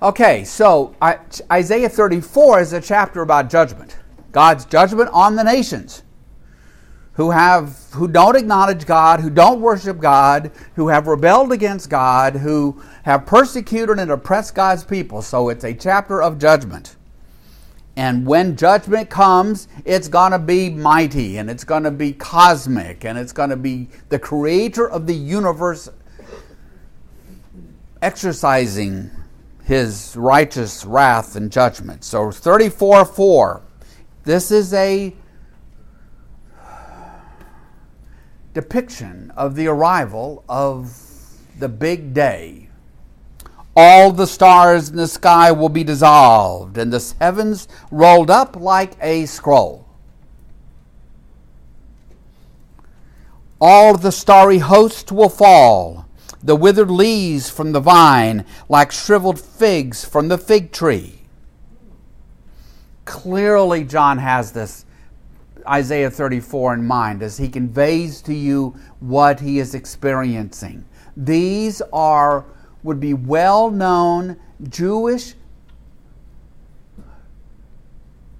Okay, so Isaiah 34 is a chapter about judgment. God's judgment on the nations who have who don't acknowledge God, who don't worship God, who have rebelled against God, who have persecuted and oppressed God's people. So it's a chapter of judgment. And when judgment comes, it's going to be mighty and it's going to be cosmic and it's going to be the creator of the universe exercising his righteous wrath and judgment. So 34 4. This is a depiction of the arrival of the big day. All the stars in the sky will be dissolved, and the heavens rolled up like a scroll. All the starry host will fall, the withered leaves from the vine, like shriveled figs from the fig tree. Clearly, John has this Isaiah 34 in mind as he conveys to you what he is experiencing. These are would be well-known Jewish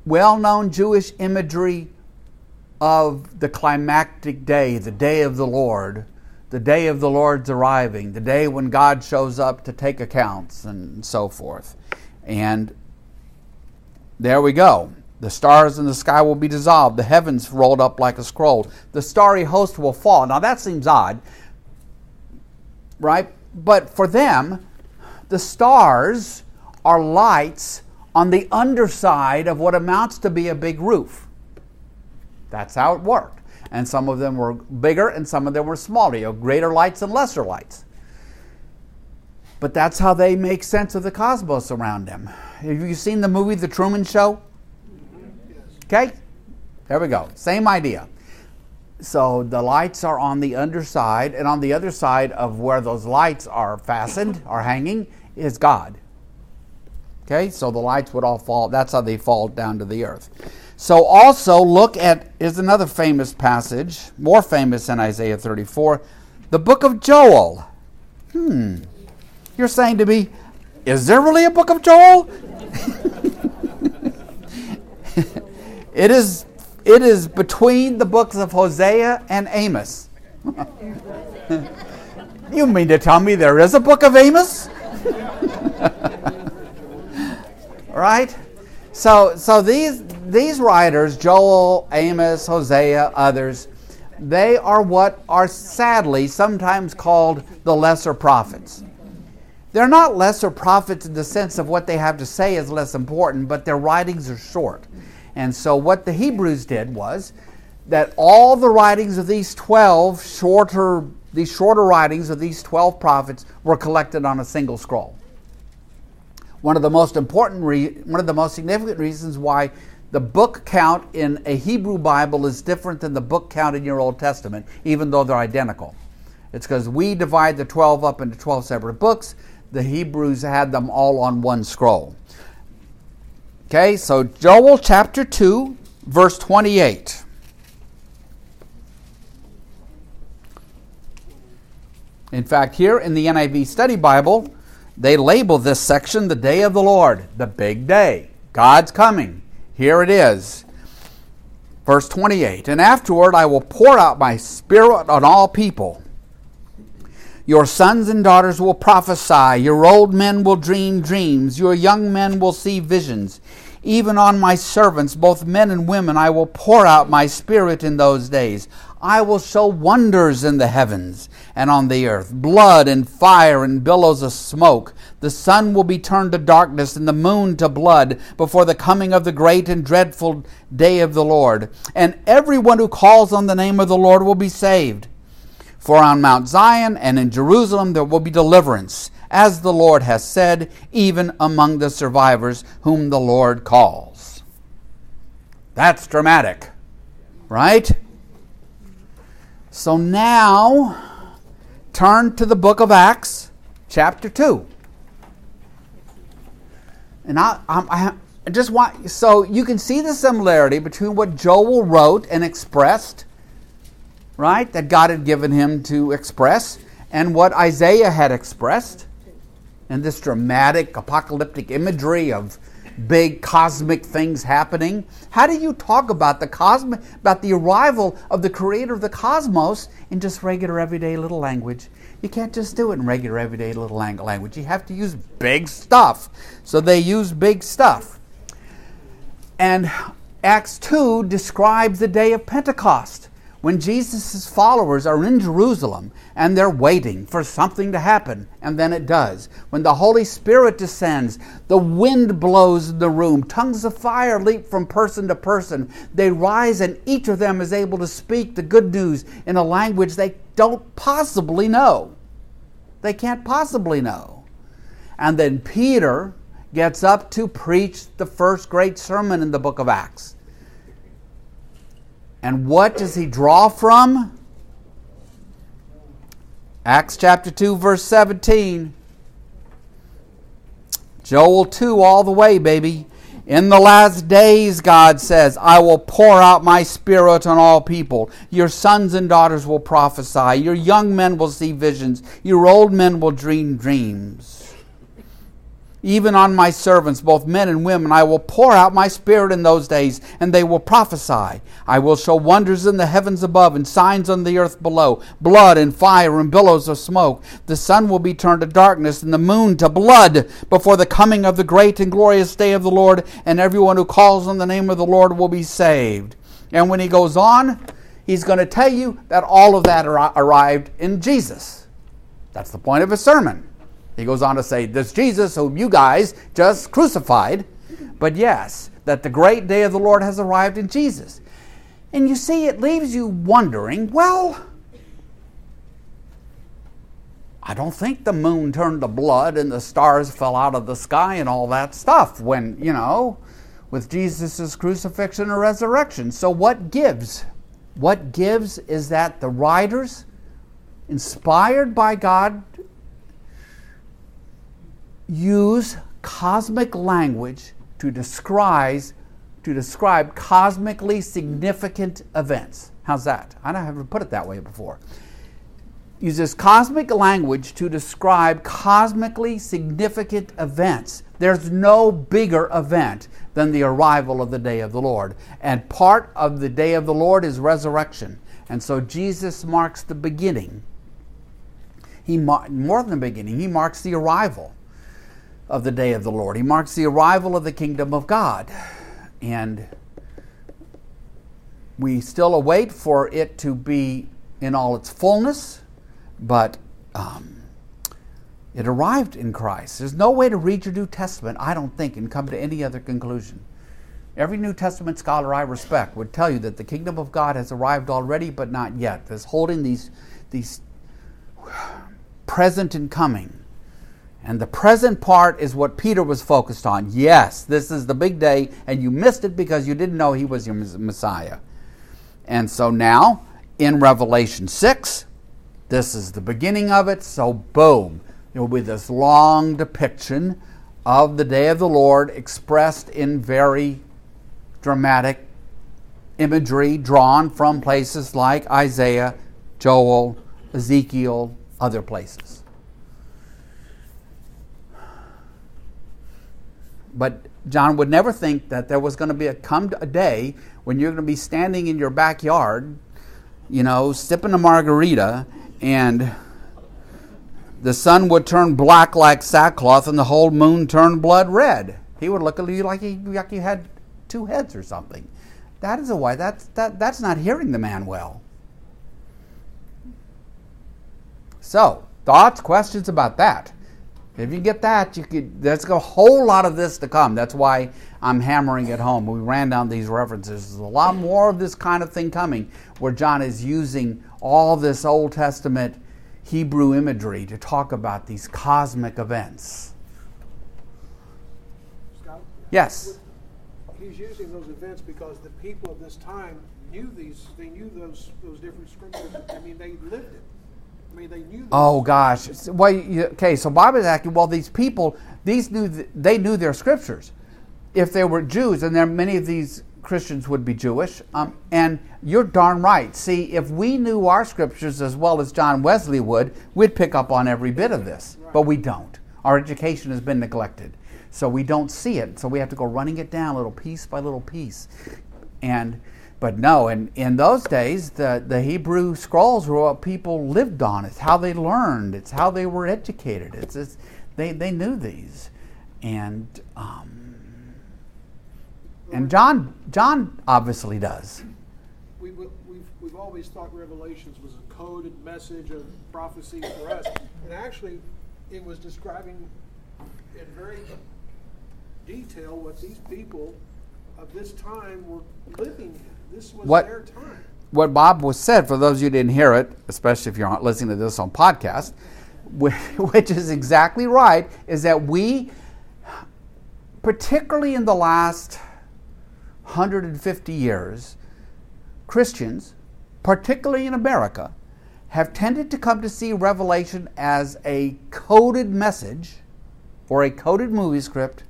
well-known Jewish imagery of the climactic day, the day of the Lord, the day of the Lord's arriving, the day when God shows up to take accounts and so forth. And there we go. The stars in the sky will be dissolved, the heavens rolled up like a scroll. The starry host will fall. Now that seems odd, right? But for them, the stars are lights on the underside of what amounts to be a big roof. That's how it worked. And some of them were bigger and some of them were smaller, you know, greater lights and lesser lights. But that's how they make sense of the cosmos around them. Have you seen the movie The Truman Show? Okay? There we go. Same idea. So the lights are on the underside, and on the other side of where those lights are fastened, are hanging, is God. Okay? So the lights would all fall. That's how they fall down to the earth. So also look at is another famous passage, more famous than Isaiah 34, the book of Joel. Hmm. You're saying to me, is there really a book of Joel? It is, it is between the books of Hosea and Amos. you mean to tell me there is a book of Amos? right? So, so these, these writers, Joel, Amos, Hosea, others, they are what are sadly sometimes called the lesser prophets. They're not lesser prophets in the sense of what they have to say is less important, but their writings are short. And so what the Hebrews did was that all the writings of these 12 shorter these shorter writings of these 12 prophets were collected on a single scroll. One of the most important re- one of the most significant reasons why the book count in a Hebrew Bible is different than the book count in your Old Testament, even though they're identical. It's because we divide the 12 up into 12 separate books. the Hebrews had them all on one scroll. Okay, so Joel chapter 2, verse 28. In fact, here in the NIV Study Bible, they label this section the day of the Lord, the big day. God's coming. Here it is. Verse 28 And afterward I will pour out my spirit on all people. Your sons and daughters will prophesy, your old men will dream dreams, your young men will see visions. Even on my servants, both men and women, I will pour out my spirit in those days. I will show wonders in the heavens and on the earth blood and fire and billows of smoke. The sun will be turned to darkness and the moon to blood before the coming of the great and dreadful day of the Lord. And everyone who calls on the name of the Lord will be saved. For on Mount Zion and in Jerusalem there will be deliverance, as the Lord has said, even among the survivors whom the Lord calls. That's dramatic, right? So now, turn to the book of Acts, chapter 2. And I, I, I just want, so you can see the similarity between what Joel wrote and expressed, right, that God had given him to express, and what Isaiah had expressed, and this dramatic apocalyptic imagery of big cosmic things happening. How do you talk about the cosmic about the arrival of the creator of the cosmos in just regular everyday little language? You can't just do it in regular everyday little language. You have to use big stuff. So they use big stuff. And Acts 2 describes the day of Pentecost when Jesus' followers are in Jerusalem and they're waiting for something to happen, and then it does. When the Holy Spirit descends, the wind blows in the room, tongues of fire leap from person to person. They rise, and each of them is able to speak the good news in a language they don't possibly know. They can't possibly know. And then Peter gets up to preach the first great sermon in the book of Acts. And what does he draw from? Acts chapter 2, verse 17. Joel 2, all the way, baby. In the last days, God says, I will pour out my spirit on all people. Your sons and daughters will prophesy. Your young men will see visions. Your old men will dream dreams even on my servants, both men and women. I will pour out my spirit in those days, and they will prophesy. I will show wonders in the heavens above and signs on the earth below blood and fire and billows of smoke. The sun will be turned to darkness and the moon to blood before the coming of the great and glorious day of the Lord, and everyone who calls on the name of the Lord will be saved. And when he goes on, he's going to tell you that all of that arrived in Jesus. That's the point of his sermon. He goes on to say, This Jesus whom you guys just crucified, but yes, that the great day of the Lord has arrived in Jesus. And you see, it leaves you wondering well, I don't think the moon turned to blood and the stars fell out of the sky and all that stuff when, you know, with Jesus' crucifixion or resurrection. So, what gives? What gives is that the writers, inspired by God use cosmic language to describe to describe cosmically significant events. How's that? I don't have put it that way before. Uses cosmic language to describe cosmically significant events. There's no bigger event than the arrival of the day of the Lord. And part of the day of the Lord is resurrection. And so Jesus marks the beginning. He mar- more than the beginning, he marks the arrival of the day of the Lord. He marks the arrival of the kingdom of God. And we still await for it to be in all its fullness, but um, it arrived in Christ. There's no way to read your New Testament, I don't think, and come to any other conclusion. Every New Testament scholar I respect would tell you that the kingdom of God has arrived already, but not yet. It's holding these, these present and coming. And the present part is what Peter was focused on. Yes, this is the big day, and you missed it because you didn't know he was your Messiah. And so now, in Revelation 6, this is the beginning of it. So, boom, It will be this long depiction of the day of the Lord expressed in very dramatic imagery drawn from places like Isaiah, Joel, Ezekiel, other places. But John would never think that there was going to be a come a day when you're going to be standing in your backyard, you know, sipping a margarita, and the sun would turn black like sackcloth and the whole moon turn blood red. He would look at you like, he, like you had two heads or something. That is a why. That's, that, that's not hearing the man well. So, thoughts, questions about that? If you get that, you could. There's a whole lot of this to come. That's why I'm hammering it home. We ran down these references. There's a lot more of this kind of thing coming, where John is using all this Old Testament Hebrew imagery to talk about these cosmic events. Scott? Yes. He's using those events because the people of this time knew these, they knew those, those different scriptures. I mean, they lived it. I mean, they knew. Oh gosh. Well, you, okay. So Bob is asking. Well, these people, these knew they knew their scriptures. If they were Jews, and there many of these Christians would be Jewish. Um, and you're darn right. See, if we knew our scriptures as well as John Wesley would, we'd pick up on every bit of this. But we don't. Our education has been neglected. So we don't see it. So we have to go running it down little piece by little piece. And but no, in, in those days, the, the Hebrew scrolls were what people lived on. It's how they learned. It's how they were educated. It's, it's they, they knew these. And um, and John John obviously does. we, we- we've, we've always thought Revelations was a coded message of prophecy for us. And actually, it was describing in very detail what these people of this time were living in. This was What- what Bob was said, for those of you who didn't hear it, especially if you're not listening to this on podcast, which is exactly right, is that we, particularly in the last 150 years, Christians, particularly in America, have tended to come to see Revelation as a coded message or a coded movie script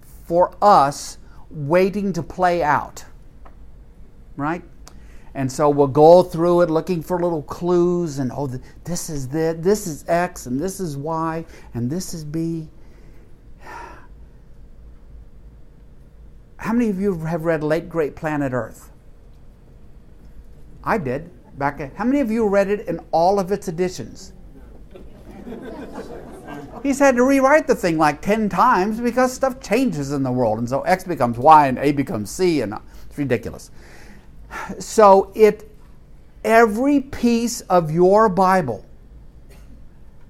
for us waiting to play out right? And so we'll go through it looking for little clues and oh, this is the, this is X and this is Y and this is B. How many of you have read Late Great Planet Earth? I did. Back how many of you read it in all of its editions? He's had to rewrite the thing like 10 times because stuff changes in the world. And so X becomes Y and A becomes C, and uh, it's ridiculous. So it every piece of your Bible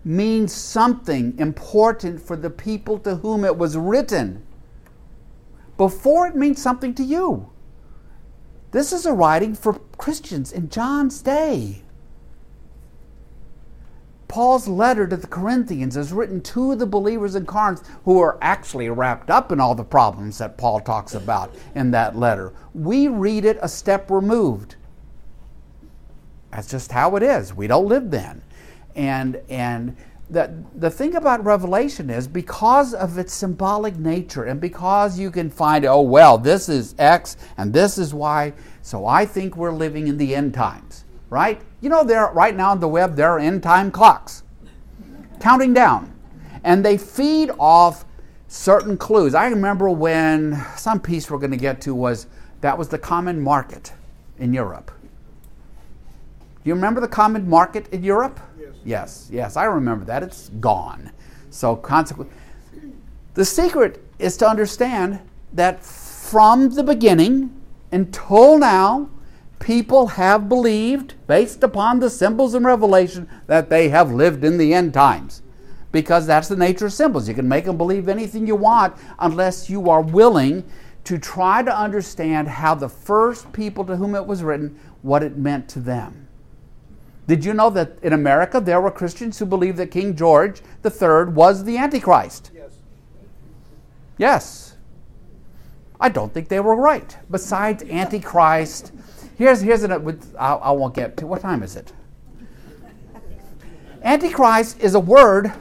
means something important for the people to whom it was written before it means something to you. This is a writing for Christians in John's day. Paul's letter to the Corinthians is written to the believers in Corinth who are actually wrapped up in all the problems that Paul talks about in that letter. We read it a step removed. That's just how it is. We don't live then. And and the, the thing about Revelation is because of its symbolic nature and because you can find, oh, well, this is X and this is Y, so I think we're living in the end times, right? You know, there right now on the web, there are end time clocks counting down. And they feed off certain clues. I remember when some piece we're going to get to was that was the common market in Europe. Do you remember the common market in Europe? Yes. Yes, yes, I remember that. It's gone. So, consequently, the secret is to understand that from the beginning until now, people have believed, based upon the symbols in Revelation, that they have lived in the end times. Because that's the nature of symbols. You can make them believe anything you want unless you are willing to try to understand how the first people to whom it was written, what it meant to them. Did you know that in America there were Christians who believed that King George III was the Antichrist? Yes. Yes. I don't think they were right. Besides Antichrist, here's here's an I, I won't get to what time is it? Antichrist is a word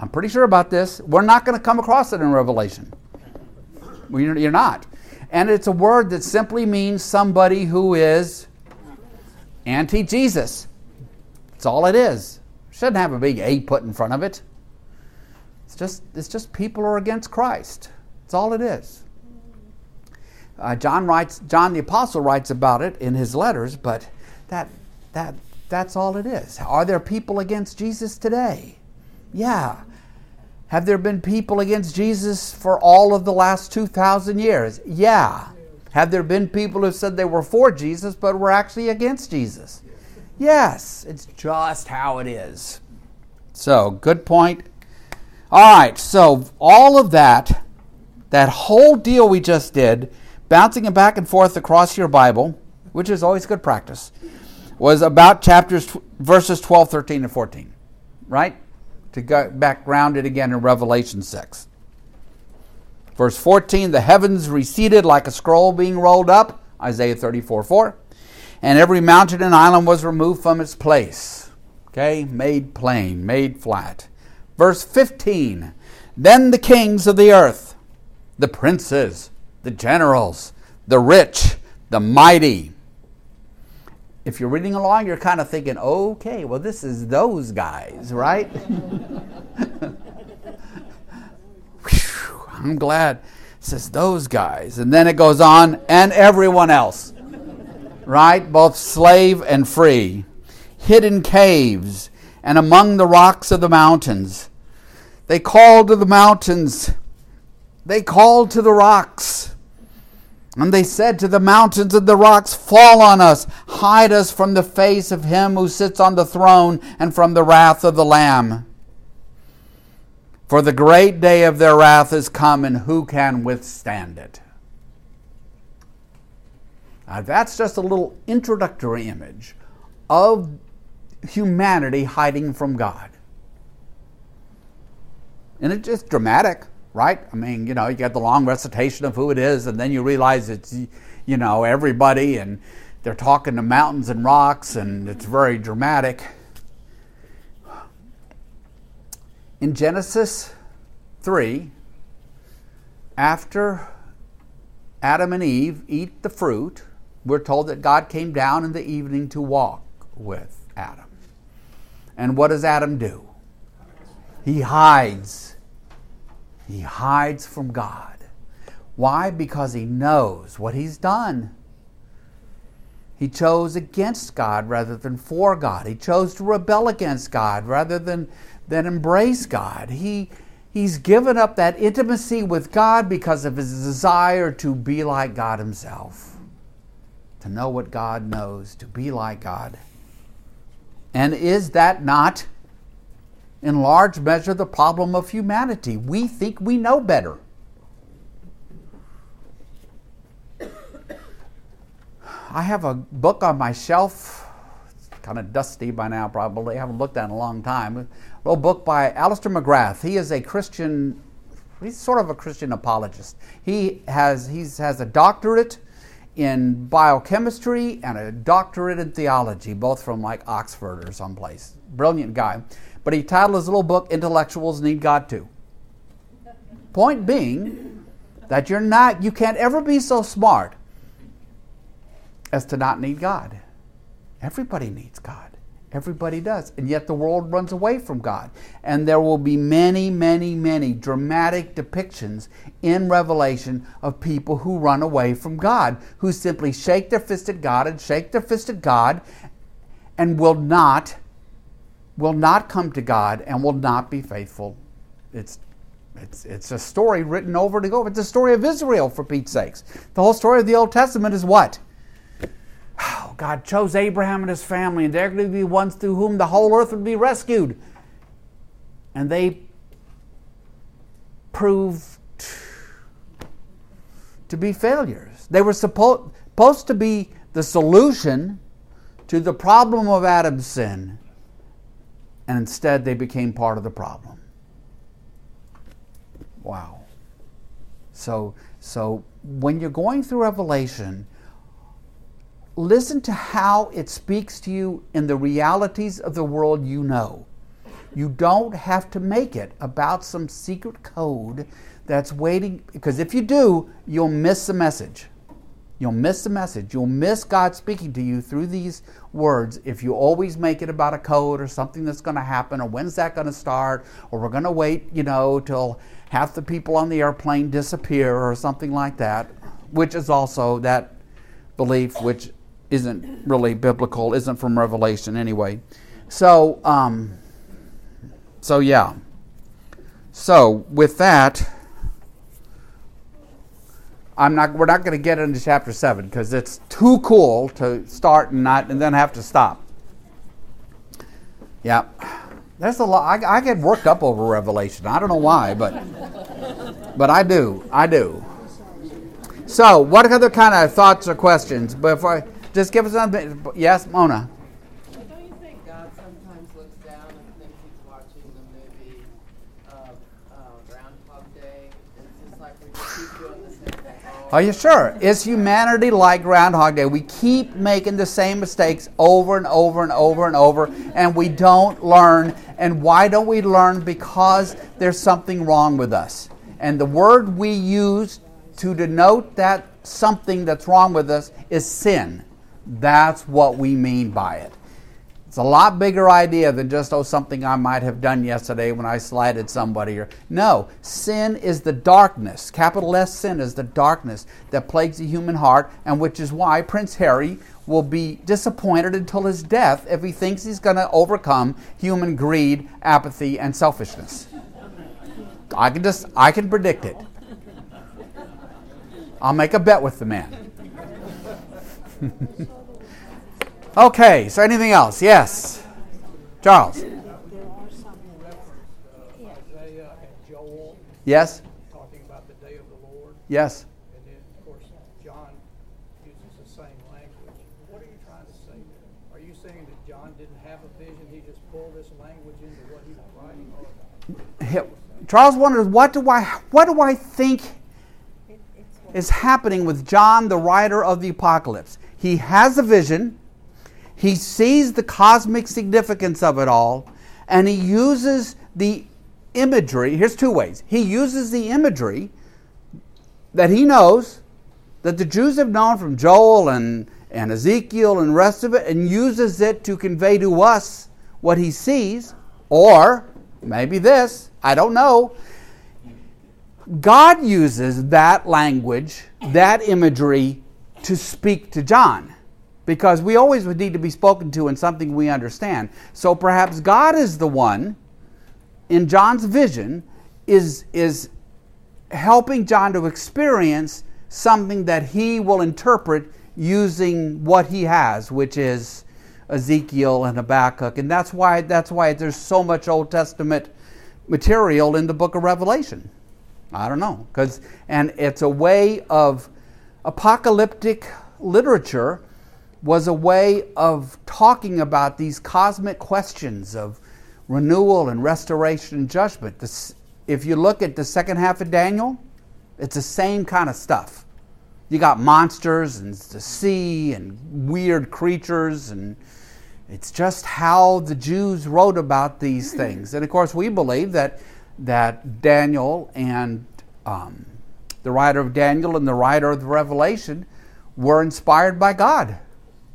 I'm pretty sure about this. We're not going to come across it in Revelation. You're not. And it's a word that simply means somebody who is anti Jesus. That's all it is. Shouldn't have a big A put in front of it. It's just, it's just people are against Christ. That's all it is. Uh, John writes, John the Apostle writes about it in his letters, but that, that, that's all it is. Are there people against Jesus today? Yeah. Have there been people against Jesus for all of the last 2,000 years? Yeah. Have there been people who said they were for Jesus but were actually against Jesus? Yes. It's just how it is. So, good point. All right. So, all of that, that whole deal we just did, bouncing it back and forth across your Bible, which is always good practice, was about chapters, verses 12, 13, and 14. Right? to go back grounded again in Revelation 6. Verse 14 The heavens receded like a scroll being rolled up, Isaiah 34 4. And every mountain and island was removed from its place. Okay, made plain, made flat. Verse 15 Then the kings of the earth, the princes, the generals, the rich, the mighty, if you're reading along, you're kind of thinking, okay, well, this is those guys, right? I'm glad it says those guys. And then it goes on, and everyone else, right? Both slave and free, hidden caves, and among the rocks of the mountains. They called to the mountains, they called to the rocks. And they said to the mountains and the rocks, Fall on us, hide us from the face of him who sits on the throne and from the wrath of the Lamb. For the great day of their wrath is come, and who can withstand it? Now, that's just a little introductory image of humanity hiding from God. And it's just dramatic right? I mean, you know, you get the long recitation of who it is, and then you realize it's, you know, everybody, and they're talking to mountains and rocks, and it's very dramatic. In Genesis 3, after Adam and Eve eat the fruit, we're told that God came down in the evening to walk with Adam. And what does Adam do? He hides he hides from God. Why? Because he knows what he's done. He chose against God rather than for God. He chose to rebel against God rather than, than embrace God. He, he's given up that intimacy with God because of his desire to be like God himself, to know what God knows, to be like God. And is that not in large measure the problem of humanity. We think we know better. I have a book on my shelf. It's kind of dusty by now, probably. I haven't looked at in a long time. A little book by Alister McGrath. He is a Christian, he's sort of a Christian apologist. He has, he's, has a doctorate in biochemistry and a doctorate in theology, both from like Oxford or someplace. Brilliant guy. But he titled his little book, Intellectuals Need God Too. Point being that you're not, you can't ever be so smart as to not need God. Everybody needs God. Everybody does. And yet the world runs away from God. And there will be many, many, many dramatic depictions in Revelation of people who run away from God, who simply shake their fist at God and shake their fist at God and will not will not come to God and will not be faithful. It's it's, it's a story written over and over. It's a story of Israel, for Pete's sakes. The whole story of the Old Testament is what? Oh, God chose Abraham and his family, and they're going to be ones through whom the whole earth would be rescued. And they proved to be failures. They were supposed, supposed to be the solution to the problem of Adam's sin and instead they became part of the problem. Wow. So, so when you're going through Revelation, listen to how it speaks to you in the realities of the world you know. You don't have to make it about some secret code that's waiting, because if you do, you'll miss the message. You'll miss the message. You'll miss God speaking to you through these words if you always make it about a code or something that's going to happen or when's that going to start or we're going to wait, you know, till half the people on the airplane disappear or something like that, which is also that belief which isn't really biblical, isn't from Revelation anyway. So, um, so yeah. So with that, I'm not. We're not going to get into chapter seven because it's too cool to start and not and then have to stop. Yeah, there's a lot. I, I get worked up over Revelation. I don't know why, but but I do. I do. So, what other kind of thoughts or questions? Before just give us something. Yes, Mona. But don't you think God sometimes looks down and thinks he's watching the movie uh, uh, Groundhog Day? And it's just like we just keep doing the same thing. Are you sure? Is humanity like Groundhog Day? We keep making the same mistakes over and over and over and over, and we don't learn. And why don't we learn? Because there's something wrong with us. And the word we use to denote that something that's wrong with us is sin. That's what we mean by it. It's a lot bigger idea than just, oh, something I might have done yesterday when I slighted somebody. Or No, sin is the darkness. Capital S sin is the darkness that plagues the human heart, and which is why Prince Harry will be disappointed until his death if he thinks he's going to overcome human greed, apathy, and selfishness. I can just, I can predict it. I'll make a bet with the man. okay, so anything else? Yes. Charles. Yes? talking about the day of the Lord, Yes. and then, of course, John uses the same language. What are you trying to say? Are you saying that John didn't have a vision, he just pulled this language into what he was writing? Charles wonders what do I what do I think is happening with John the writer of the apocalypse? He has a vision. He sees the cosmic significance of it all and he uses the imagery. Here's two ways. He uses the imagery that he knows that the Jews have known from Joel and, and Ezekiel and rest of it and uses it to convey to us what he sees, or maybe this, I don't know. God uses that language, that imagery, to speak to John. Because we always would need to be spoken to in something we understand. So perhaps God is the one in John's vision is, is helping John to experience something that he will interpret using what he has, which is Ezekiel and Habakkuk. And that's why that's why there's so much Old Testament material in the book of Revelation. I don't know. Cause and it's a way of apocalyptic literature was a way of talking about these cosmic questions of renewal and restoration and judgment. This, if you look at the second half of Daniel, it's the same kind of stuff. You got monsters and the sea and weird creatures, and it's just how the Jews wrote about these things. And of course, we believe that that Daniel and um, the writer of Daniel and the writer of the Revelation were inspired by God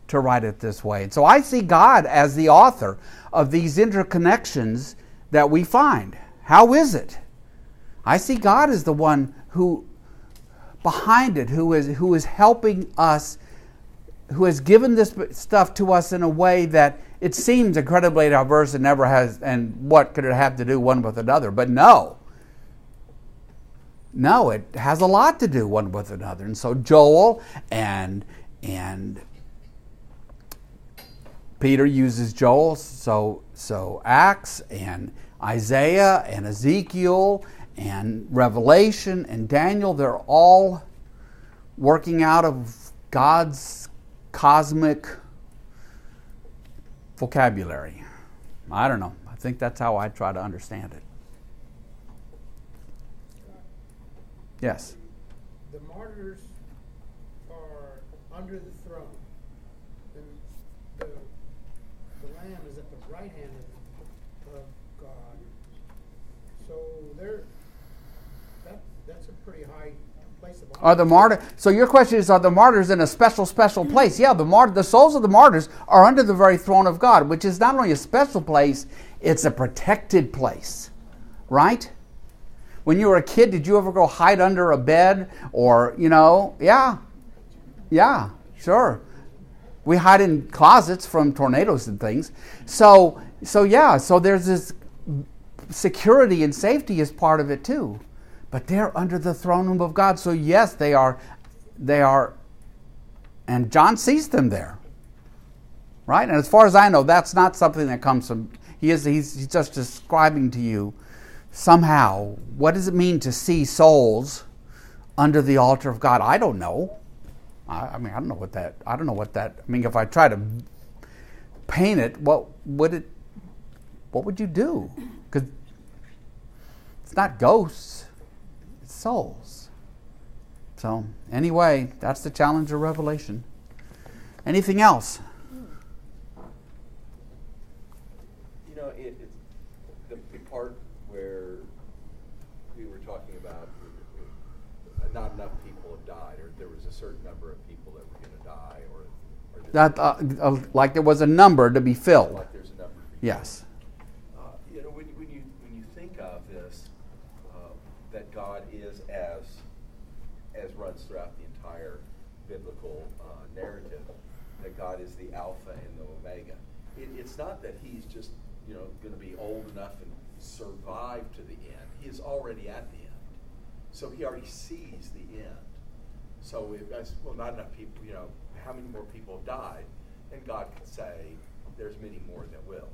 to write it this way. And so I see God as the author of these interconnections that we find. How is it? I see God as the one who behind it, who is who is helping us, who has given this stuff to us in a way that it seems incredibly diverse and never has and what could it have to do one with another? But no. No, it has a lot to do one with another. And so Joel and and Peter uses Joel, so so Acts and Isaiah and Ezekiel and Revelation and Daniel, they're all working out of God's cosmic vocabulary. I don't know. I think that's how I try to understand it. Yes. the martyrs are under the Are a place the martyrs? So your question is, are the martyrs in a special, special place? Yeah, the mart- the souls of the martyrs are under the very throne of God, which is not only a special place, it's a protected place, right? When you were a kid, did you ever go hide under a bed or you know? Yeah, yeah, sure. We hide in closets from tornadoes and things. So so yeah, so there's this security and safety is part of it too but they're under the throne room of God. So yes, they are they are and John sees them there. Right? And as far as I know, that's not something that comes from he is he's, he's just describing to you somehow what does it mean to see souls under the altar of God? I don't know. I, I mean, I don't know what that I don't know what that I mean if I try to paint it, what would it what would you do? Because it's not ghosts, it's souls. So, anyway, that's the challenge of Revelation. Anything else? You know, it, it's the, the part where we were talking about uh, not enough people have died, or there was a certain number of people that were going to die, or, or That uh, uh, like there was a number to be filled. like there's a number. Yes. Uh, you know, when, when you when you think of this, uh, that God is as as runs throughout the entire biblical uh, narrative, that God is the Alpha and the Omega. It, it's not that He's just you know going to be old enough and survive to the end. He is already at the end, so He already sees the end. So if that's well, not enough people. You know, how many more people have died? And God can say, "There's many more that will."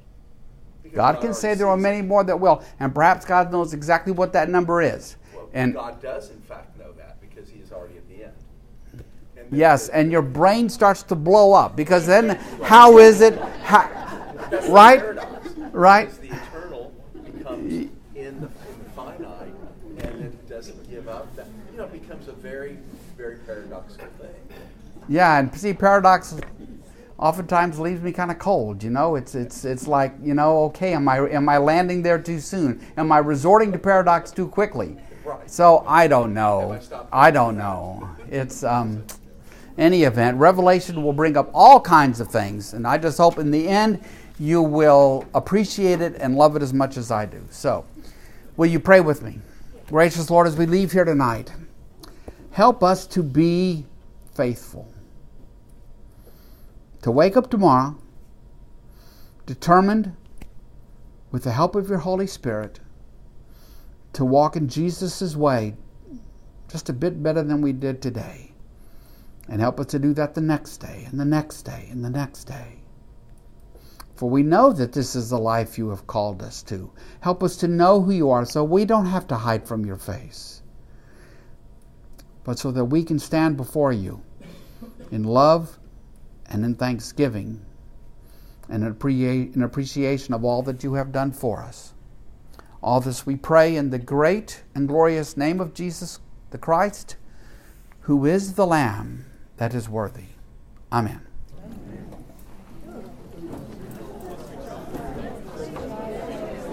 Because God can already say there are many it. more that will, and perhaps God knows exactly what that number is. Well, And God does, in fact, know that because He is already at the end. And yes, and your brain starts to blow up because then how is it? How, right? Right. Because the eternal becomes in the, in the finite, and it doesn't give up. That you know, it becomes a very, very paradoxical thing. Yeah, and see, paradox oftentimes leaves me kind of cold. You know, it's it's it's like you know, okay, am I am I landing there too soon? Am I resorting to paradox too quickly? Right. So I don't know. I don't know. It's um, any event. Revelation will bring up all kinds of things, and I just hope in the end you will appreciate it and love it as much as I do. So, will you pray with me? Gracious Lord, as we leave here tonight, help us to be faithful to wake up tomorrow determined, with the help of your Holy Spirit, to walk in Jesus' way just a bit better than we did today. And help us to do that the next day, and the next day, and the next day. For we know that this is the life you have called us to. Help us to know who you are so we don't have to hide from your face, but so that we can stand before you in love and in thanksgiving and in appreciation of all that you have done for us. All this we pray in the great and glorious name of Jesus the Christ, who is the Lamb that is worthy. Amen.